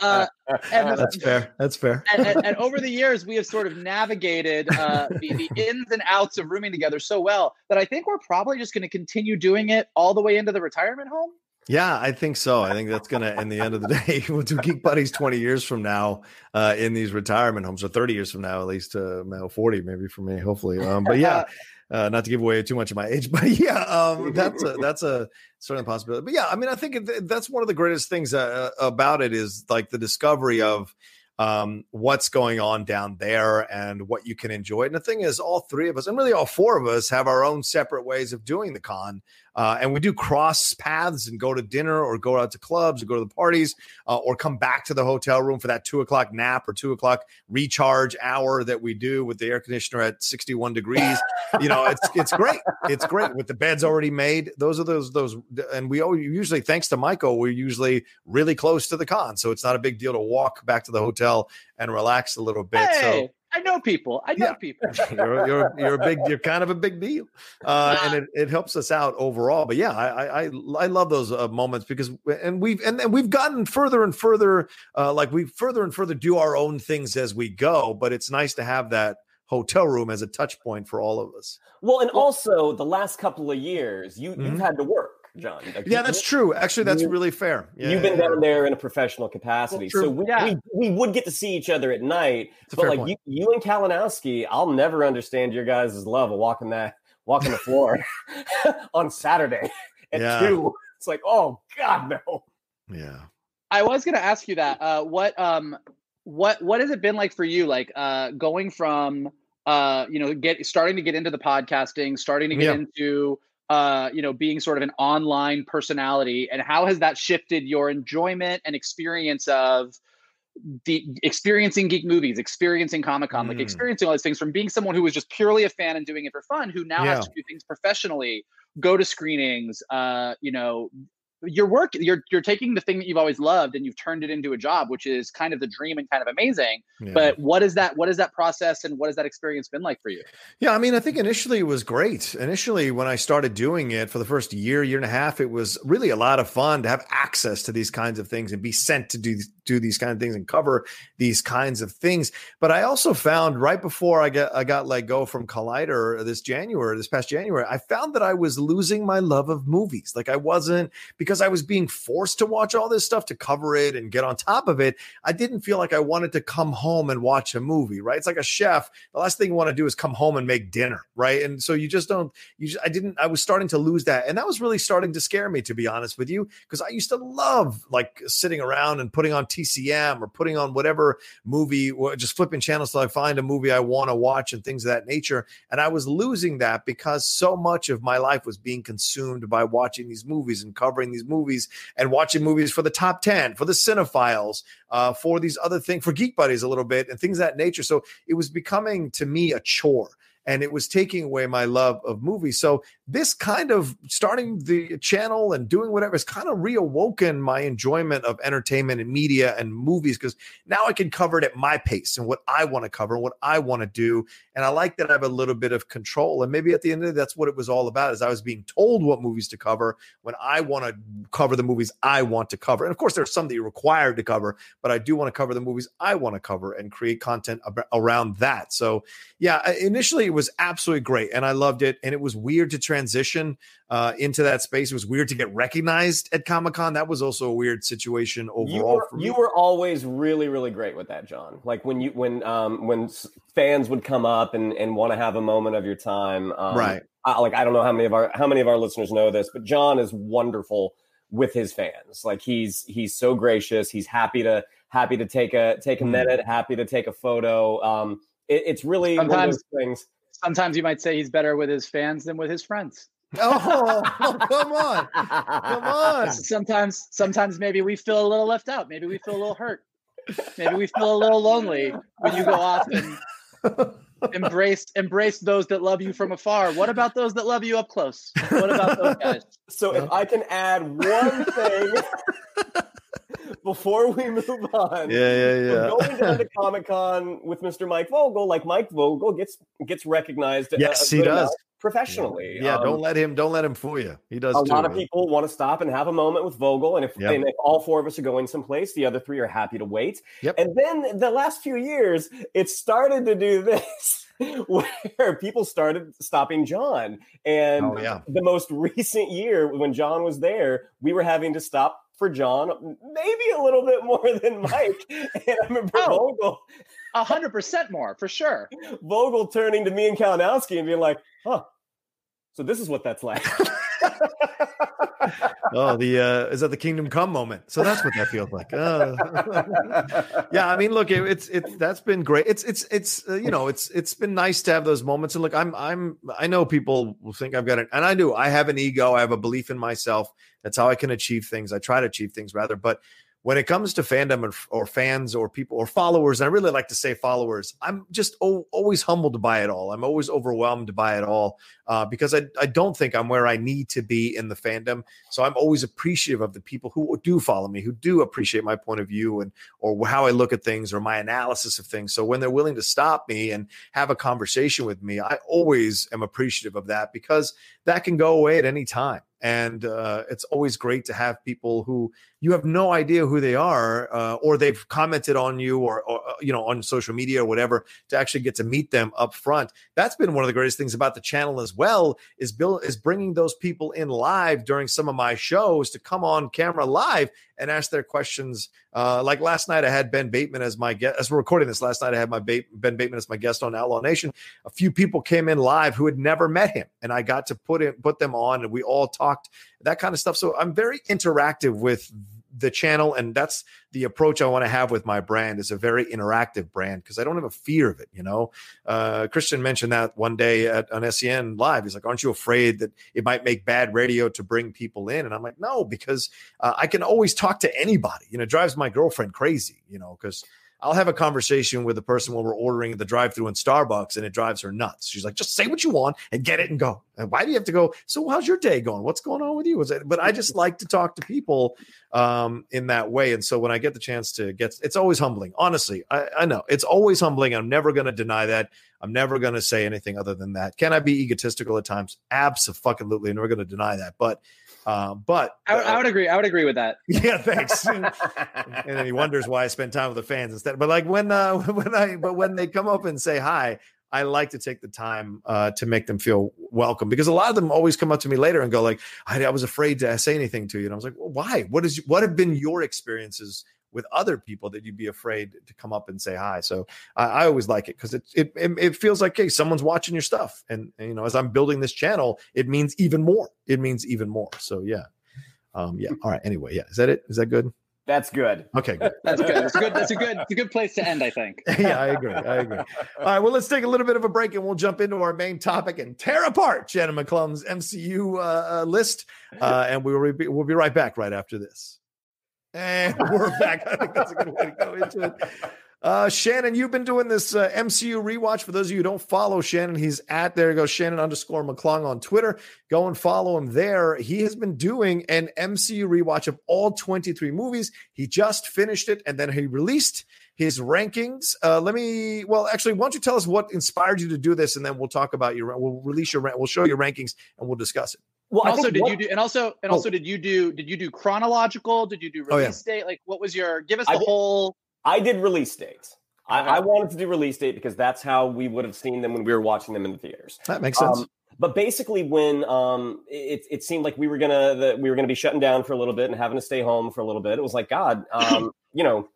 Uh, and the- That's fair. That's fair. and, and, and over the years, we have sort of navigated uh, the, the ins and outs of rooming together so well that I think we're probably just going to continue doing it all the way into the retirement home. Yeah, I think so. I think that's gonna, in the end of the day, we'll do Geek Buddies twenty years from now uh, in these retirement homes, or thirty years from now, at least, uh, forty maybe for me, hopefully. Um, but yeah, uh, not to give away too much of my age, but yeah, um, that's a, that's a certainly a possibility. But yeah, I mean, I think that's one of the greatest things uh, about it is like the discovery of um, what's going on down there and what you can enjoy. And the thing is, all three of us, and really all four of us, have our own separate ways of doing the con. Uh, and we do cross paths and go to dinner or go out to clubs or go to the parties uh, or come back to the hotel room for that two o'clock nap or two o'clock recharge hour that we do with the air conditioner at 61 degrees. you know, it's it's great. It's great with the beds already made. Those are those those, and we usually, thanks to Michael, we're usually really close to the con, so it's not a big deal to walk back to the hotel and relax a little bit. So Hey, I know people. I know Yeah. people. you're you're you're a big you're kind of a big deal, uh, and it, it helps us out overall. But yeah, I I I, I love those uh, moments because and we've and, and we've gotten further and further, uh, like we further and further do our own things as we go. But it's nice to have that hotel room as a touch point for all of us. well, and also the last couple of years, you Mhm. you've had to work, John. Like, Yeah, that's true. Actually, that's you- really fair. Yeah, You've been yeah, down there in a professional capacity, true. so we, Yeah. we we would get to see each other at night. It's But like point. you, you and Kalinowski, I'll never understand your guys' love of walking that walking the floor on Saturday at Yeah. two. It's like, oh God, no. yeah. I was going to ask you that. Uh, what um, what what has it been like for you? Like uh, going from uh, you know, get starting to get into the podcasting, starting to get Yeah. into uh, you know, being sort of an online personality, and how has that shifted your enjoyment and experience of the experiencing geek movies, experiencing Comic Con, like Mm. experiencing all these things from being someone who was just purely a fan and doing it for fun, who now Yeah. has to do things professionally, go to screenings, uh, you know, your work you're you're taking the thing that you've always loved and you've turned it into a job which is kind of the dream and kind of amazing yeah. but what is that what is that process and what has that experience been like for you Yeah, I mean, I think initially it was great. Initially, when I started doing it for the first year, year and a half, it was really a lot of fun to have access to these kinds of things and be sent to do do these kind of things and cover these kinds of things. But I also found right before I got I got let go from Collider this January, this past January, I found that I was losing my love of movies. Like I wasn't because because I was being forced to watch all this stuff to cover it and get on top of it, I didn't feel like I wanted to come home and watch a movie, right? It's like a chef. The last thing you want to do is come home and make dinner, right? And so you just don't, you just, I didn't, I was starting to lose that. And that was really starting to scare me, to be honest with you, because I used to love like sitting around and putting on TCM or putting on whatever movie, just flipping channels till I find a movie I want to watch and things of that nature. And I was losing that because so much of my life was being consumed by watching these movies and covering these movies and watching movies for the top 10, for the cinephiles, uh, for these other things, for Geek Buddies a little bit and things of that nature. So it was becoming to me a chore and it was taking away my love of movies. So this kind of starting the channel and doing whatever has kind of reawoken my enjoyment of entertainment and media and movies because now I can cover it at my pace and what I want to cover, and what I want to do. And I like that I have a little bit of control. And maybe at the end of day, that's what it was all about is I was being told what movies to cover when I want to cover the movies I want to cover. And of course, there's some that you're required to cover, but I do want to cover the movies I want to cover and create content ab- around that. So yeah, initially it was absolutely great and I loved it. And it was weird to transition uh, into that space. It was weird to get recognized at Comic Con. That was also a weird situation overall. You were, you were always really, really great with that, John. Like when you when um when fans would come up and and want to have a moment of your time, um, right? I, like I don't know how many of our how many of our listeners know this, but John is wonderful with his fans. Like he's he's so gracious. He's happy to happy to take a take a mm. minute, happy to take a photo. Um, it, it's really sometimes things. Sometimes you might say he's better with his fans than with his friends. Oh, oh, come on. Come on. Sometimes sometimes maybe we feel a little left out. Maybe we feel a little hurt. Maybe we feel a little lonely when you go off and embrace embrace those that love you from afar. What about those that love you up close? What about those guys? So if I can add one thing before we move on. Yeah, yeah, yeah. going down to Comic Con with Mr. Mike Vogel, like Mike Vogel gets gets recognized. Yes, he does professionally. Yeah, um, don't let him don't let him fool you. He does. A too, lot of people want to stop and have a moment with Vogel, and if, yep. and if all four of us are going someplace, the other three are happy to wait. Yep. And then the last few years, it started to do this. where people started stopping John. And oh, yeah. the most recent year, when John was there, we were having to stop for John, maybe a little bit more than Mike. and I remember oh, Vogel. A hundred percent more for sure. Vogel turning to me and Kalinowski and being like, huh, so this is what that's like. oh, the uh, is that the kingdom come moment? So that's what that feels like. Uh, yeah, I mean, look, it, it's it's that's been great. It's it's it's uh, you know, it's it's been nice to have those moments. And look, I'm I'm I know people will think I've got it, and I do. I have an ego. I have a belief in myself. That's how I can achieve things. I try to achieve things rather, but when it comes to fandom or, or, fans or people or followers, and I really like to say followers, I'm just o- always humbled by it all. I'm always overwhelmed by it all uh, because I, I don't think I'm where I need to be in the fandom. So I'm always appreciative of the people who do follow me, who do appreciate my point of view and or how I look at things or my analysis of things. So when they're willing to stop me and have a conversation with me, I always am appreciative of that because that can go away at any time and uh, it's always great to have people who you have no idea who they are uh, or they've commented on you or, or, uh, you know on social media or whatever to actually get to meet them up front that's been one of the greatest things about the channel as well is bill is bringing those people in live during some of my shows to come on camera live and ask their questions. Uh, like last night, I had Ben Bateman as my guest. As we're recording this last night, I had my ba- Ben Bateman as my guest on Outlaw Nation. A few people came in live who had never met him, and I got to put it put them on, and we all talked that kind of stuff. So I'm very interactive with the channel and that's the approach i want to have with my brand is a very interactive brand because i don't have a fear of it you know? Uh, christian mentioned that one day at on sen live. He's like aren't you afraid that it might make bad radio to bring people in? And i'm like no because uh, i can always talk to anybody. You know drives my girlfriend crazy you know because I'll have a conversation with the person when we're ordering the drive-through in Starbucks, and it drives her nuts. She's like, "Just say what you want and get it and go." And why do you have to go? So, how's your day going? What's going on with you? But I just like to talk to people um, in that way, and so when I get the chance to get, it's always humbling. Honestly, I, I know it's always humbling. I'm never going to deny that. I'm never going to say anything other than that. Can I be egotistical at times? Absolutely. I'm never going to deny that. But uh, but I, I, would agree. I would agree with that. Yeah, thanks. and then he wonders why I spend time with the fans instead. But like when uh, when I but when they come up and say hi, I like to take the time uh, to make them feel welcome because a lot of them always come up to me later and go like, I, I was afraid to say anything to you. And I was like, well, why? What is what have been your experiences with other people that you'd be afraid to come up and say hi. So I, I always like it because it, it, it it feels like hey someone's watching your stuff, and, and, you know as I'm building this channel, it means even more. It means even more. So yeah, um, yeah. All right. Anyway, yeah. Is that it? Is that good? That's good. Okay, good. That's good. That's good. That's a good. It's a good place to end, I think. yeah, I agree. I agree. All right, well, let's take a little bit of a break and we'll jump into our main topic and tear apart Shannon McClung's MCU uh, uh, list, uh, and we will be, we'll be right back right after this. And we're back. I think that's a good way to go into it. Uh, Shannon, you've been doing this uh, MCU rewatch. For those of you who don't follow Shannon, he's at there. Go Shannon underscore McClung on Twitter. Go and follow him there. He has been doing an MCU rewatch of all 23 movies. He just finished it and then he released his rankings. Uh, let me, well, actually, why don't you tell us what inspired you to do this and then we'll talk about your, we'll release your, we'll show your rankings and we'll discuss it. Well, and also, did what, you do? And also, and oh. also, did you do? Did you do chronological? Did you do release oh, yeah. date? Like, what was your? Give us the I whole. I did release dates. I, I, wanted to do release date because that's how we would have seen them when we were watching them in the theaters. That makes sense. Um, but basically, when um, it, it seemed like we were gonna that we were gonna be shutting down for a little bit and having to stay home for a little bit, it was like God, um, you know,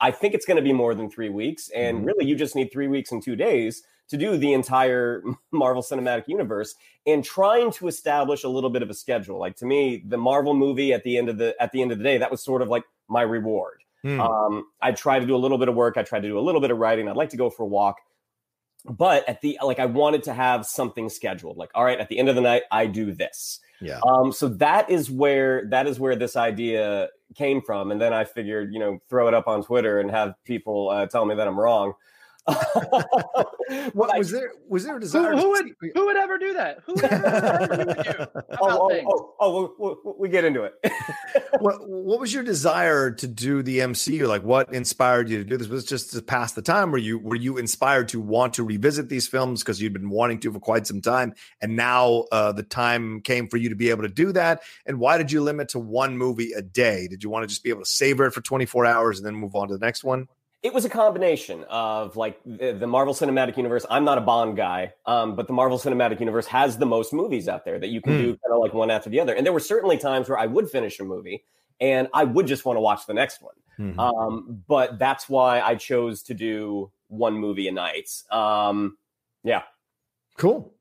I think it's going to be more than three weeks, and mm-hmm. really, you just need three weeks and two days to do the entire Marvel Cinematic Universe and trying to establish a little bit of a schedule. Like to me, the Marvel movie at the end of the at the end of the day, that was sort of like my reward. Hmm. Um, I tried to do a little bit of work. I tried to do a little bit of writing. I'd like to go for a walk, but at the like, I wanted to have something scheduled. Like, all right, at the end of the night, I do this. Yeah. Um, so that is where that is where this idea came from, and then I figured, you know, throw it up on Twitter and have people uh, tell me that I'm wrong. what was there? Was there a desire? Who, who would who would ever do that? Who would ever do oh, oh, oh, oh, oh, we get into it. what What was your desire to do the MCU? Like, what inspired you to do this? Was just to pass the time? Were you Were you inspired to want to revisit these films because you'd been wanting to for quite some time, and now uh, the time came for you to be able to do that? And why did you limit to one movie a day? Did you want to just be able to savor it for 24 hours and then move on to the next one? It was a combination of like the, Marvel Cinematic Universe. I'm not a Bond guy, um, but the Marvel Cinematic Universe has the most movies out there that you can mm. do kind of like one after the other. And there were certainly times where I would finish a movie and I would just want to watch the next one. Mm-hmm. Um, but that's why I chose to do one movie a night. Um, yeah. Cool.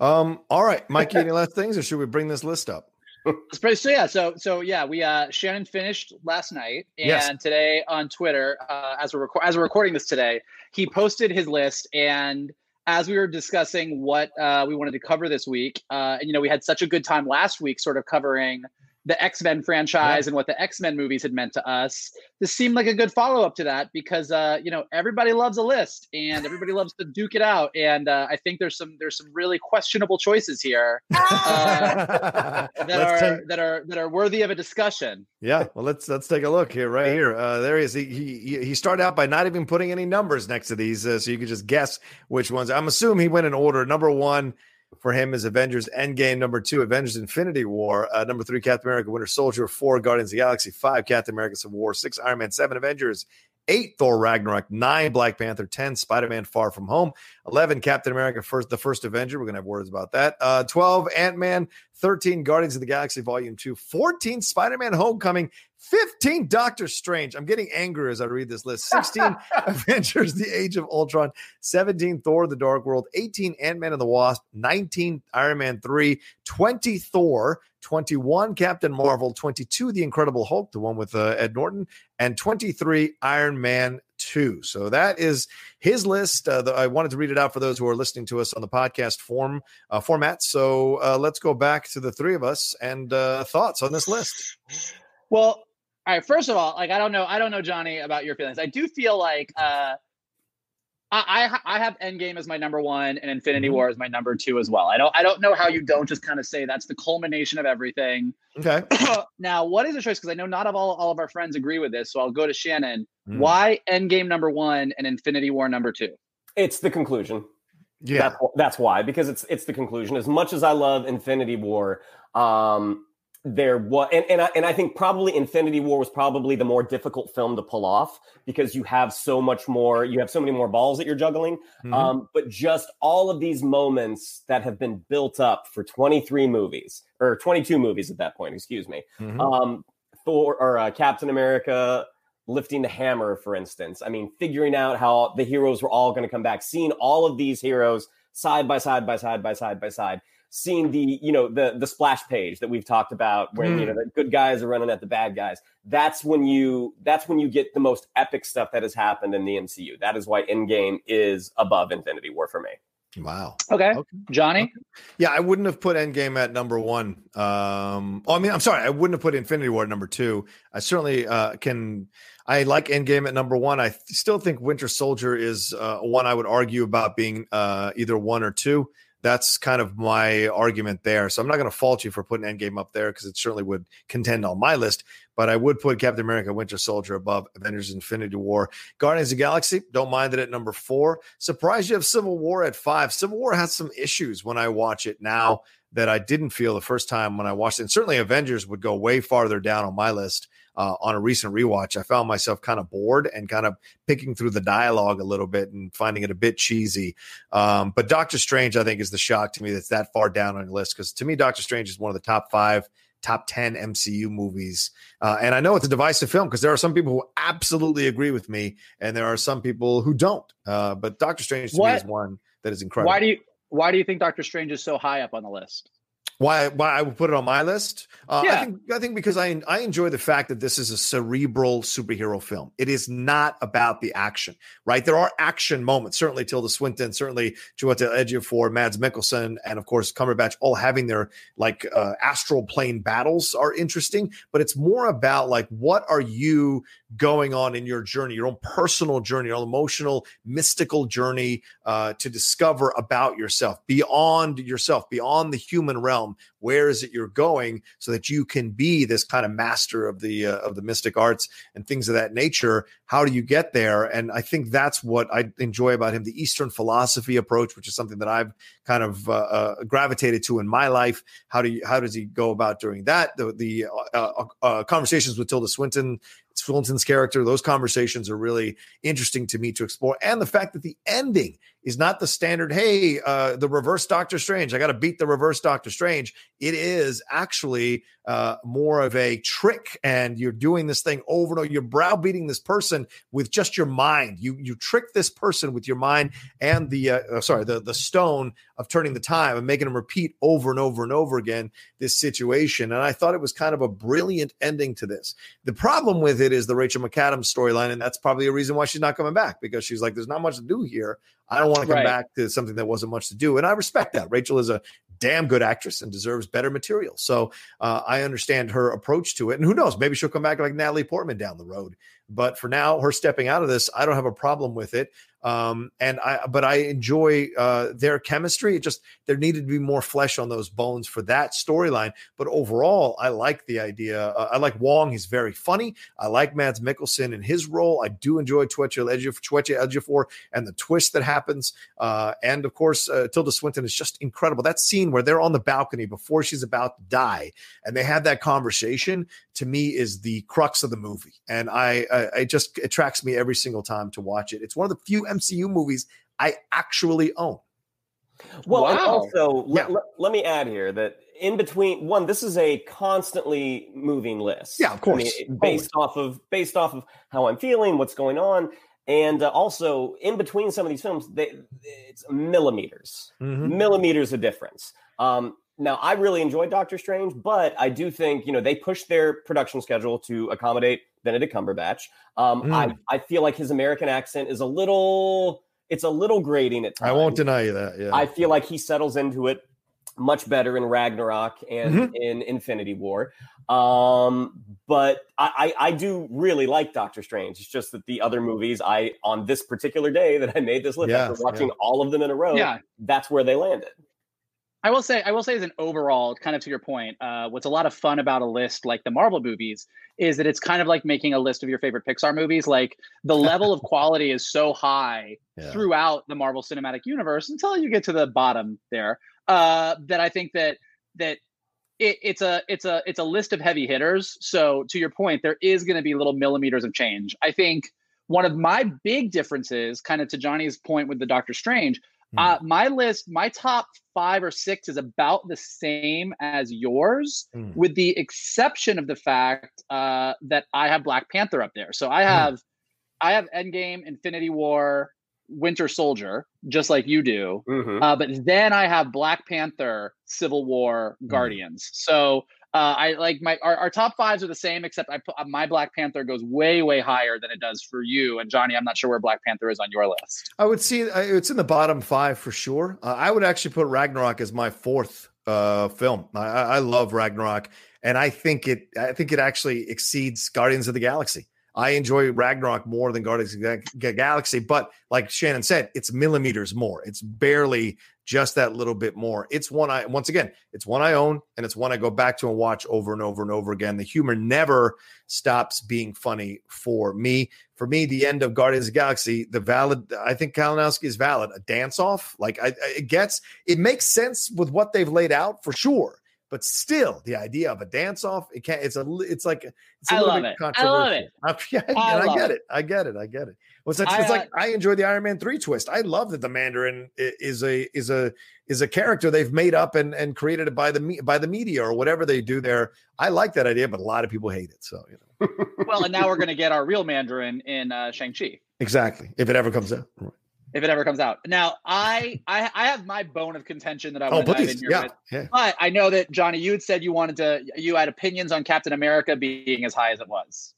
Um, all right, Mikey, any last things, or should we bring this list up? so yeah, so so yeah, we uh Shannon finished last night, and yes. today on Twitter, uh, as we're reco- as we're recording this today, he posted his list, and as we were discussing what uh, we wanted to cover this week, uh, and you know, we had such a good time last week, sort of covering the X Men franchise yeah. and what the X Men movies had meant to us. This seemed like a good follow up to that because uh, you know everybody loves a list and everybody loves to duke it out, and uh, I think there's some there's some really questionable choices here uh, that are take... that are that are worthy of a discussion. Yeah, well let's let's take a look here right here. Uh, there he is. He, he he started out by not even putting any numbers next to these, uh, so you could just guess which ones. I'm assuming he went in order. Number one for him is Avengers Endgame. Number two, Avengers Infinity War. Uh, number three, Captain America Winter Soldier. Four, Guardians of the Galaxy. Five, Captain America Civil War. Six, Iron Man. Seven, Avengers. Eight, Thor Ragnarok. Nine, Black Panther. Ten, Spider Man Far From Home. Eleven, Captain America First, the First Avenger. We're gonna have words about that. Uh, Twelve, Ant Man. Thirteen, Guardians of the Galaxy Volume Two. Fourteen, Spider Man Homecoming. 15 Doctor Strange. I'm getting angry as I read this list. 16 Avengers The Age of Ultron, 17 Thor The Dark World, 18 Ant-Man and the Wasp, 19 Iron Man 3, 20 Thor, 21 Captain Marvel, 22 The Incredible Hulk, the one with uh, Ed Norton, and 23 Iron Man 2. So that is his list. Uh, the, I wanted to read it out for those who are listening to us on the podcast form uh, format. So uh, let's go back to the three of us and uh, thoughts on this list. Well, all right. First of all, like I don't know, I don't know Johnny about your feelings. I do feel like uh, I I have Endgame as my number one and Infinity mm-hmm. War as my number two as well. I don't I don't know how you don't just kind of say that's the culmination of everything. Okay. now, what is the choice? Because I know not of all all of our friends agree with this, so I'll go to Shannon. Mm. Why Endgame number one and Infinity War number two? It's the conclusion. Yeah, that's, that's why because it's it's the conclusion. As much as I love Infinity War, um, there was and, and I, and I think probably Infinity War was probably the more difficult film to pull off because you have so much more you have so many more balls that you're juggling mm-hmm. um, but just all of these moments that have been built up for 23 movies or 22 movies at that point excuse me mm-hmm. um, Thor or uh, Captain America lifting the hammer for instance I mean figuring out how the heroes were all going to come back seeing all of these heroes side by side by side by side by side seeing the you know the the splash page that we've talked about where mm. you know the good guys are running at the bad guys that's when you that's when you get the most epic stuff that has happened in the MCU that is why Endgame is above Infinity War for me Wow. Okay. okay. Johnny? Okay. Yeah, I wouldn't have put Endgame at number one. Um, oh, I mean, I'm sorry, I wouldn't have put Infinity War at number two. I certainly uh, can. I like Endgame at number one. I th- still think Winter Soldier is uh, one I would argue about being uh, either one or two that's kind of my argument there. So I'm not going to fault you for putting Endgame up there because it certainly would contend on my list. But I would put Captain America: Winter Soldier above Avengers: Infinity War. Guardians of Galaxy, don't mind it at number four. Surprised you have Civil War at five. Civil War has some issues when I watch it now that I didn't feel the first time when I watched it. And certainly Avengers would go way farther down on my list uh, on a recent rewatch, I found myself kind of bored and kind of picking through the dialogue a little bit and finding it a bit cheesy. Um, but Doctor Strange, I think, is the shock to me that's that far down on your list because to me, Doctor Strange is one of the top five top 10 MCU movies. Uh, and I know it's a divisive film because there are some people who absolutely agree with me, and there are some people who don't. Uh, but Doctor Strange to what? me is one that is incredible. Why do you why do you think Doctor Strange is so high up on the list? Why? Why I would put it on my list? Uh, yeah. I think I think because I I enjoy the fact that this is a cerebral superhero film. It is not about the action, right? There are action moments. Certainly, Tilda Swinton, certainly Chiwetel Ejiofor, Mads Mikkelsen, and of course Cumberbatch, all having their like uh, astral plane battles are interesting. But it's more about like what are you going on in your journey, your own personal journey, your own emotional, mystical journey uh, to discover about yourself, beyond yourself, beyond the human realm. Where is it you're going, so that you can be this kind of master of the uh, of the mystic arts and things of that nature? How do you get there? And I think that's what I enjoy about him: the Eastern philosophy approach, which is something that I've kind of uh, uh gravitated to in my life. How do you how does he go about doing that? The the uh, uh, conversations with Tilda Swinton Swinton's character. Those conversations are really interesting to me to explore. And the fact that the ending is not the standard, hey, uh, the reverse Doctor Strange. I got to beat the reverse Doctor Strange. It is actually uh, more of a trick, and you're doing this thing over and over. You're browbeating this person with just your mind. You you trick this person with your mind and the uh, uh sorry the the stone of turning the time and making them repeat over and over and over again this situation. And I thought it was kind of a brilliant ending to this. The problem with it is the Rachel McAdams storyline, and that's probably a reason why she's not coming back because she's like, there's not much to do here. I don't want to come right. back to something that wasn't much to do. And I respect that. Rachel is a damn good actress and deserves better material. So uh, I understand her approach to it. And who knows, maybe she'll come back like Natalie Portman down the road. But for now, her stepping out of this, I don't have a problem with it. Um, and I, but I enjoy uh, their chemistry. It just there needed to be more flesh on those bones for that storyline. But overall, I like the idea. Uh, I like Wong. He's very funny. I like Mads Mikkelsen in his role. I do enjoy Chiwetel Ejiofor and the twist that happens. Uh, and of course, uh, Tilda Swinton is just incredible. That scene where they're on the balcony before she's about to die, and they have that conversation. To me, is the crux of the movie, and I, I it just attracts me every single time to watch it. It's one of the few MCU movies I actually own. Well, wow. also yeah. let, let, let, me add here that in between one, this is a constantly moving list. Yeah, of course, I mean, based Always. off of based off of how I'm feeling, what's going on, and uh, also in between some of these films, they, it's millimeters, mm-hmm. millimeters of difference. Um, now, I really enjoyed Doctor Strange, but I do think you know they pushed their production schedule to accommodate Benedict Cumberbatch. Um, mm. I I feel like his American accent is a little it's a little grating at times. I won't deny you that. Yeah, I feel like he settles into it much better in Ragnarok and mm-hmm. in Infinity War. Um, but I, I, I do really like Doctor Strange. It's just that the other movies I on this particular day that I made this list after watching yeah. all of them in a row, yeah. that's where they landed. I will say, I will say, as an overall, kind of to your point, uh, what's a lot of fun about a list like the Marvel movies is that it's kind of like making a list of your favorite Pixar movies. Like the level of quality is so high yeah. throughout the Marvel Cinematic Universe until you get to the bottom there. Uh, that I think that that it, it's a it's a it's a list of heavy hitters. So to your point, there is going to be little millimeters of change. I think one of my big differences, kind of to Johnny's point with the Doctor Strange, mm. uh, my list, my top five or six is about the same as yours, mm. with the exception of the fact uh, that I have Black Panther up there. So I hmm. have, mm. I have Endgame, Infinity War, Winter Soldier, just like you do. Mm-hmm. Uh, but then I have Black Panther, Civil War, hmm. Guardians. So uh, I like my our, our, top fives are the same, except I put uh, my Black Panther goes way way higher than it does for you and Johnny. I'm not sure where Black Panther is on your list. I would see it's in the bottom five for sure. Uh, I would actually put Ragnarok as my fourth uh, film. I, I love Ragnarok, and I think it I think it actually exceeds Guardians of the Galaxy. I enjoy Ragnarok more than Guardians of the Galaxy, but like Shannon said, it's millimeters more. It's barely just that little bit more. It's one I once again, it's one I own and it's one I go back to and watch over and over and over again. The humor never stops being funny for me. For me, the end of Guardians of the Galaxy, the valid, I think Kalinowski is valid. A dance off, like I, it gets, it makes sense with what they've laid out for sure but still the idea of a dance off it can't it's a it's like it's a I little love bit it. I love it. I, yeah, I, I get it. it. I get it. I get it. Well, it's, it's like uh, I enjoy the Iron Man three twist. I love that the Mandarin is a is a is a character they've made up and and created by the by the media or whatever they do there. I like that idea, but a lot of people hate it. So you know. well, and now we're going to get our real Mandarin in uh, Shang Chi. Exactly, if it ever comes out. Right if it ever comes out. Now, I I, I have my bone of contention that I want oh, to dive in here yeah, with. Yeah. But I know that Johnny, you had said you wanted to you had opinions on Captain America being as high as it was.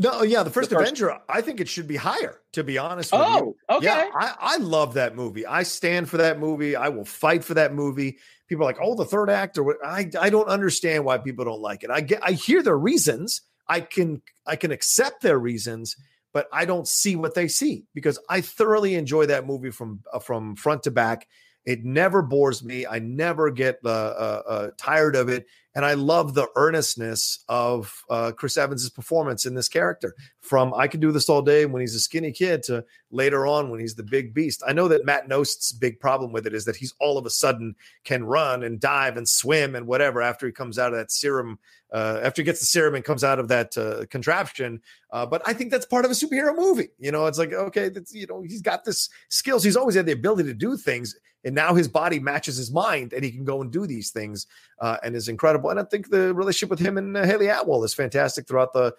No, oh, yeah, the first, the first Avenger, I think it should be higher, to be honest with oh, you. okay. Yeah, I, I love that movie. I stand for that movie. I will fight for that movie. People are like, oh, the third act, or I I don't understand why people don't like it. I get I hear their reasons. I can I can accept their reasons but I don't see what they see because I thoroughly enjoy that movie from uh, from front to back. It never bores me. I never get uh, uh, uh, tired of it, and I love the earnestness of uh, Chris Evans's performance in this character. From I could do this all day when he's a skinny kid to later on when he's the big beast. I know that Matt Nost's big problem with it is that he's all of a sudden can run and dive and swim and whatever after he comes out of that serum uh, after he gets the serum and comes out of that uh, contraption. Uh, but I think that's part of a superhero movie. You know, it's like okay, that's you know he's got this skills. He's always had the ability to do things, and now his body matches his mind, and he can go and do these things, uh, and is incredible. And I think the relationship with him and uh, Hayley Atwell is fantastic throughout the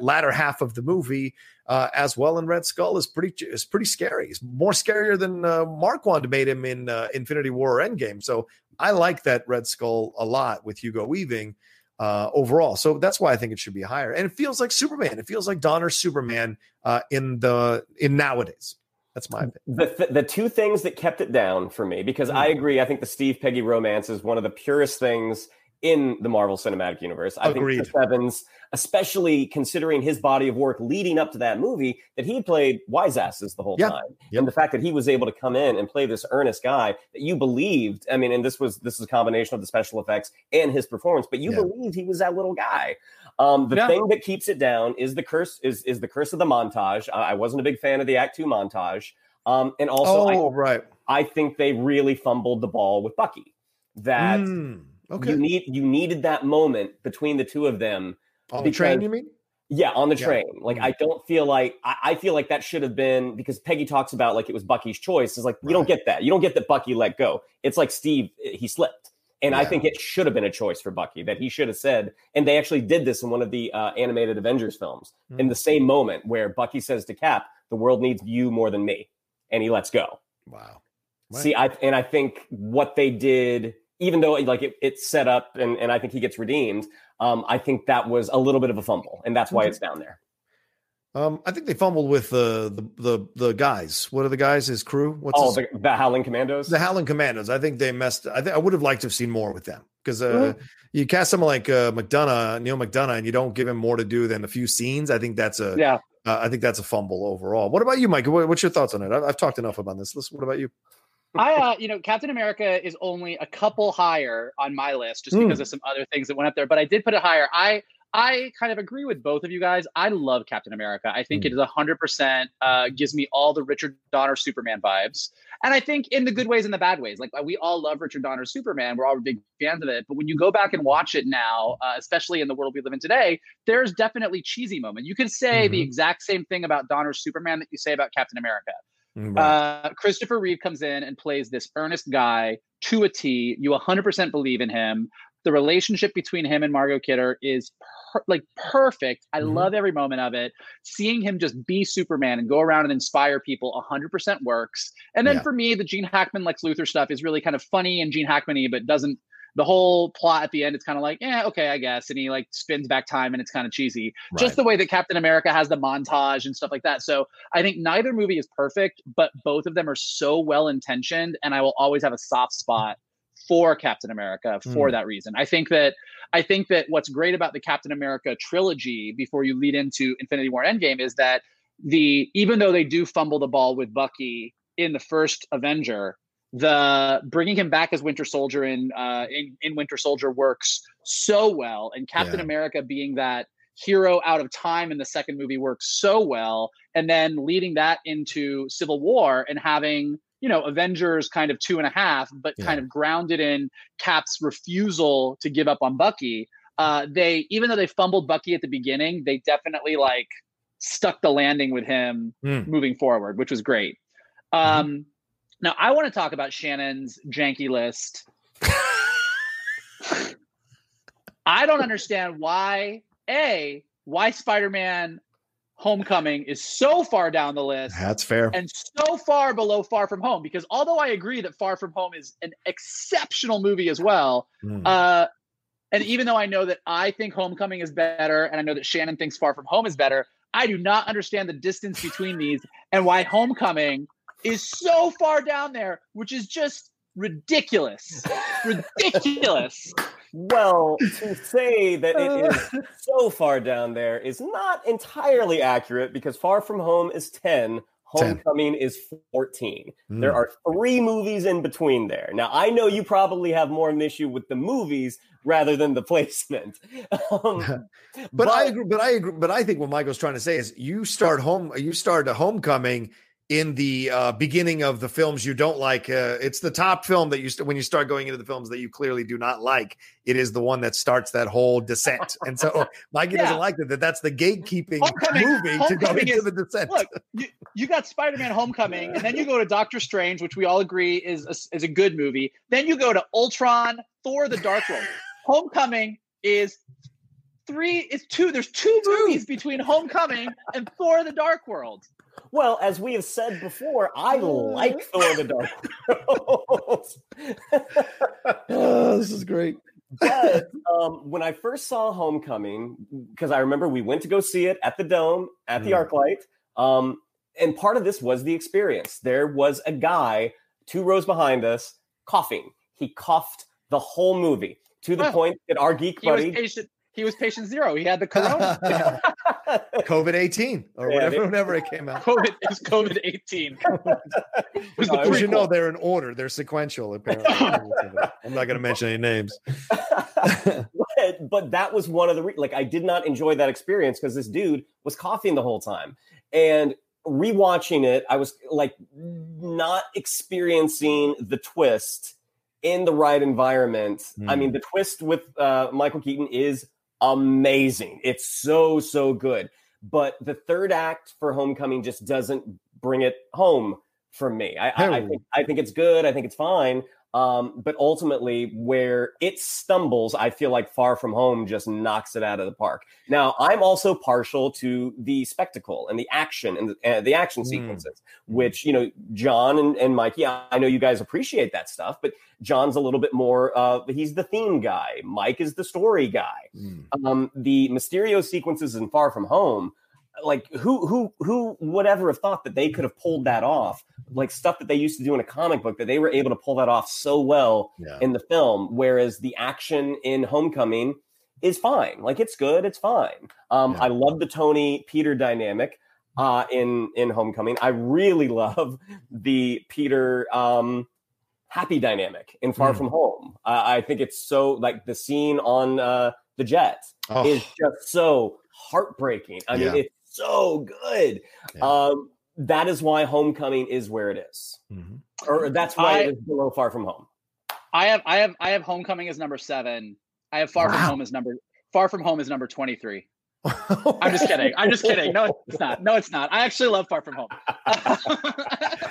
latter half of the movie. Uh, as well, and Red Skull is pretty is pretty scary. He's more scarier than uh, Marquand made him in Infinity War or Endgame. So I like that Red Skull a lot with Hugo Weaving uh, overall. So that's why I think it should be higher. And it feels like Superman. It feels like Donner Superman uh, in the in nowadays. That's my opinion. The, th- the two things that kept it down for me, because mm. I agree, I think the Steve Peggy romance is one of the purest things in the Marvel Cinematic Universe. I Agreed. think Chris Evans, especially considering his body of work leading up to that movie, that he played wise asses the whole yep. time. Yep. And the fact that he was able to come in and play this earnest guy that you believed. I mean, and this was this is a combination of the special effects and his performance, but you believed he was that little guy. Um, the yeah. thing that keeps it down is the curse is is the curse of the montage. I, I wasn't a big fan of the Act Two montage. Um, and also, oh, I, right. I think they really fumbled the ball with Bucky. That mm Okay. You need you needed that moment between the two of them. On because, the train, you mean? Yeah, on the yeah. train. Like mm-hmm. I don't feel like I, I, feel like that should have been because Peggy talks about like it was Bucky's choice. Is like right. you don't get that. You don't get that Bucky let go. It's like Steve he slipped. And yeah. I think it should have been a choice for Bucky that he should have said. And they actually did this in one of the uh, animated Avengers films mm-hmm. in the same moment where Bucky says to Cap, "The world needs you more than me," and he lets go. Wow. Right. See, I and I think what they did even though like it, it's set up and, and I think he gets redeemed, um, I think that was a little bit of a fumble, and that's why it's down there. Um, I think they fumbled with uh, the the the guys. What are the guys? His crew? What's oh, his... the, the Howling Commandos. The Howling Commandos. I think they messed. I think I would have liked to have seen more with them because uh, mm-hmm. you cast someone like uh, McDonough, Neil McDonough, and you don't give him more to do than a few scenes. I think that's a yeah. Uh, I think that's a fumble overall. What about you, Mike? What, what's your thoughts on it? I've, I've talked enough about this. Listen, what about you? I, uh, you know, Captain America is only a couple higher on my list just mm. because of some other things that went up there. But I did put it higher. I, I kind of agree with both of you guys. I love Captain America. I think mm. it is 100% uh, gives me all the Richard Donner Superman vibes. And I think in the good ways and the bad ways. Like we all love Richard Donner Superman. We're all big fans of it. But when you go back and watch it now, uh, especially in the world we live in today, there's definitely cheesy moments. You can say mm-hmm. the exact same thing about Donner Superman that you say about Captain America. Mm, right. Uh, Christopher Reeve comes in and plays this earnest guy to a T. You 100% believe in him. The relationship between him and Margot Kidder is per- like perfect. I mm-hmm. love every moment of it. Seeing him just be Superman and go around and inspire people 100% works. And then yeah. for me, the Gene Hackman Lex Luthor stuff is really kind of funny and Gene Hackman-y, but doesn't the whole plot at the end it's kind of like yeah okay i guess and he like spins back time and it's kind of cheesy right. just the way that captain america has the montage and stuff like that so i think neither movie is perfect but both of them are so well intentioned and i will always have a soft spot for captain america for mm. that reason i think that i think that what's great about the captain america trilogy before you lead into infinity war endgame is that the even though they do fumble the ball with bucky in the first avenger the bringing him back as Winter Soldier in uh, in, in Winter Soldier works so well, and Captain yeah. America being that hero out of time in the second movie works so well, and then leading that into Civil War and having you know Avengers kind of two and a half, but yeah. kind of grounded in Cap's refusal to give up on Bucky. Uh, they even though they fumbled Bucky at the beginning, they definitely like stuck the landing with him mm. moving forward, which was great. Mm-hmm. Um, mm-hmm. Now, I want to talk about Shannon's janky list. I don't understand why, A, why Spider Man Homecoming is so far down the list. That's fair. And so far below Far From Home. Because although I agree that Far From Home is an exceptional movie as well, mm. uh, and even though I know that I think Homecoming is better, and I know that Shannon thinks Far From Home is better, I do not understand the distance between these and why Homecoming is so far down there, which is just ridiculous. ridiculous. Well, to say that it is so far down there is not entirely accurate because Far From Home is 10, Homecoming 10. is 14. Mm. There are three movies in between there. Now, I know you probably have more of an issue with the movies rather than the placement. Um, but, but, I agree. But I agree. But I think what Michael's trying to say is you start home. You start a Homecoming in the uh, beginning of the films you don't like. Uh, it's the top film that you st- when you start going into the films that you clearly do not like. It is the one that starts that whole descent. And so Mikey yeah. doesn't like that. That that's the gatekeeping Homecoming, movie Homecoming to go into is, the descent. Look, you, you got Spider-Man: Homecoming, and then you go to Doctor Strange, which we all agree is a, is a good movie. Then you go to Ultron, Thor: The Dark World. Homecoming is three. It's two. There's two, two. movies between Homecoming and Thor: The Dark World. Well, as we have said before, I like Thor the Dark World. oh, this is great. but um, when I first saw Homecoming, because I remember we went to go see it at the Dome at the mm. ArcLight, um, and part of this was the experience. There was a guy two rows behind us coughing. He coughed the whole movie to the point that our geek buddy he was patient zero. He had the corona. COVID 18 or yeah, whatever, they, whenever it came out. COVID is COVID 18. no, you know, they're in order, they're sequential, apparently. I'm not going to mention any names. but, but, that was one of the, re- like, I did not enjoy that experience because this dude was coughing the whole time. And rewatching it, I was like not experiencing the twist in the right environment. Mm. I mean, hmm. the twist with uh, Michael Keaton is amazing. It's so, so good. But the third act for Homecoming just doesn't bring it home for me. I, I, I, think I think it's good. I think it's fine. Um, but ultimately, where it stumbles, I feel like Far From Home just knocks it out of the park. Now, I'm also partial to the spectacle and the action and the, uh, the action mm. sequences, which you know, John and, and Mikey, I know you guys appreciate that stuff, but John's a little bit more. Uh, he's the theme guy. Mike is the story guy. Mm. Um, the Mysterio sequences in Far From Home like who who who would ever have thought that they could have pulled that off like stuff that they used to do in a comic book that they were able to pull that off so well yeah. in the film whereas the action in homecoming is fine like it's good it's fine um, yeah. i love the tony peter dynamic uh, in in homecoming i really love the peter um, happy dynamic in far mm. from home uh, i think it's so like the scene on uh, the Jet Oh. is just so heartbreaking. I Yeah. mean, it's so good. Yeah. Um, that is why Homecoming is where it is, Mhm. or that's why I- it is below Far From Home. I have I have I have Homecoming as number seven. I have Far From Home as number Far From Home is number twenty three. I'm just kidding. I'm just kidding. No, it's not. No, it's not. I actually love Far From Home.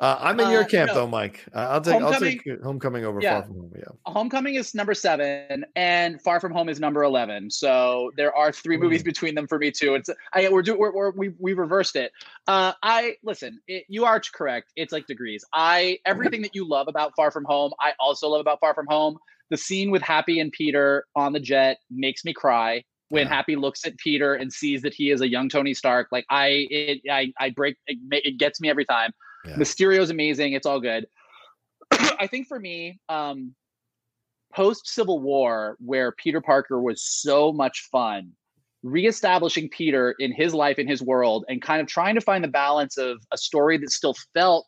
Uh, I'm in your Uh, camp no. though, Mike. Uh, I'll take I'll Homecoming- take Homecoming over Yeah. Far From Home. Yeah. Homecoming is number seven, and Far From Home is number eleven. So there are three movies between them for me too. It's I we're doing we're, we're, we we reversed it. Uh, I listen. It, you are correct. It's like degrees. I everything that you love about Far From Home, I also love about Far From Home. The scene with Happy and Peter on the jet makes me cry. When Yeah. Happy looks at Peter and sees that he is a young Tony Stark, like I, it, I, I break. It, it gets me every time. Yeah. Mysterio's amazing. It's all good. I think for me, um, post Civil War, where Peter Parker was so much fun, reestablishing Peter in his life, in his world, and kind of trying to find the balance of a story that still felt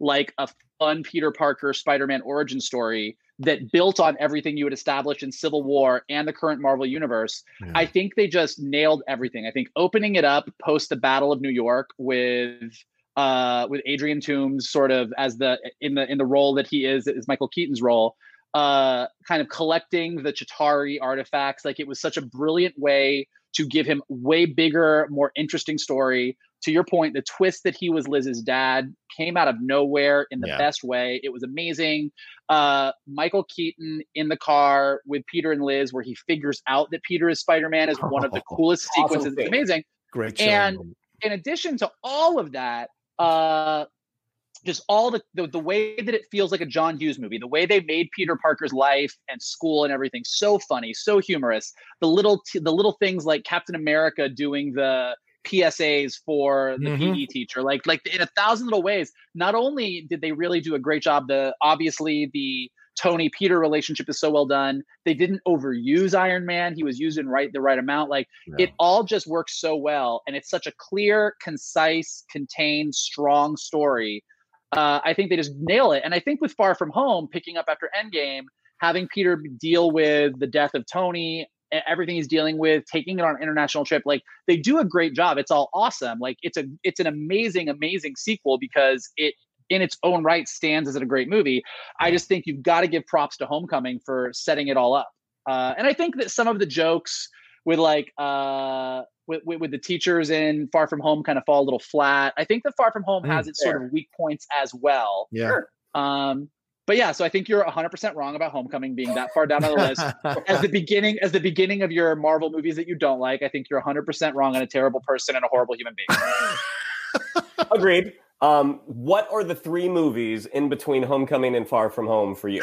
like a fun Peter Parker Spider Man origin story that built on everything you had established in Civil War and the current Marvel Universe. Yeah. I think they just nailed everything. I think opening it up post the Battle of New York with uh, with Adrian Toombs sort of as the in the in the role that he is is Michael Keaton's role, uh, kind of collecting the Chitauri artifacts. Like it was such a brilliant way to give him way bigger, more interesting story. To your point, the twist that he was Liz's dad came out of nowhere in the Yeah. best way. It was amazing. Uh, Michael Keaton in the car with Peter and Liz, where he figures out that Peter is Spider Man, is one of the coolest Awesome sequences. It's amazing Great. and- in addition to all of that, uh, just all the, the the way that it feels like a John Hughes movie, the way they made Peter Parker's life and school and everything so funny, so humorous. The little t- the little things like Captain America doing the PSAs for the Mhm. PE teacher, like like in a thousand little ways. Not only did they really do a great job, the obviously the Tony Peter relationship is so well done. They didn't overuse Iron Man. He was used in right the right amount. Like it all just works so well and it's such a clear concise contained strong story uh, i think they just nail it and i think with far from home picking up after endgame having peter deal with the death of tony everything he's dealing with taking it on an international trip like they do a great job it's all awesome like it's a it's an amazing amazing sequel because it in its own right stands as a great movie i just think you've got to give props to homecoming for setting it all up uh, and i think that some of the jokes with like uh with, with, with the teachers in Far From Home kind of fall a little flat. I think that Far From Home Mm, has its sort of weak points as well. Yeah. Um, but yeah, so I think you're 100% wrong about Homecoming being that far down on the list. As the beginning, as the beginning of your Marvel movies that you don't like, I think you're 100% wrong and a terrible person and a horrible human being. Agreed. Um, what are the three movies in between Homecoming and Far From Home for you?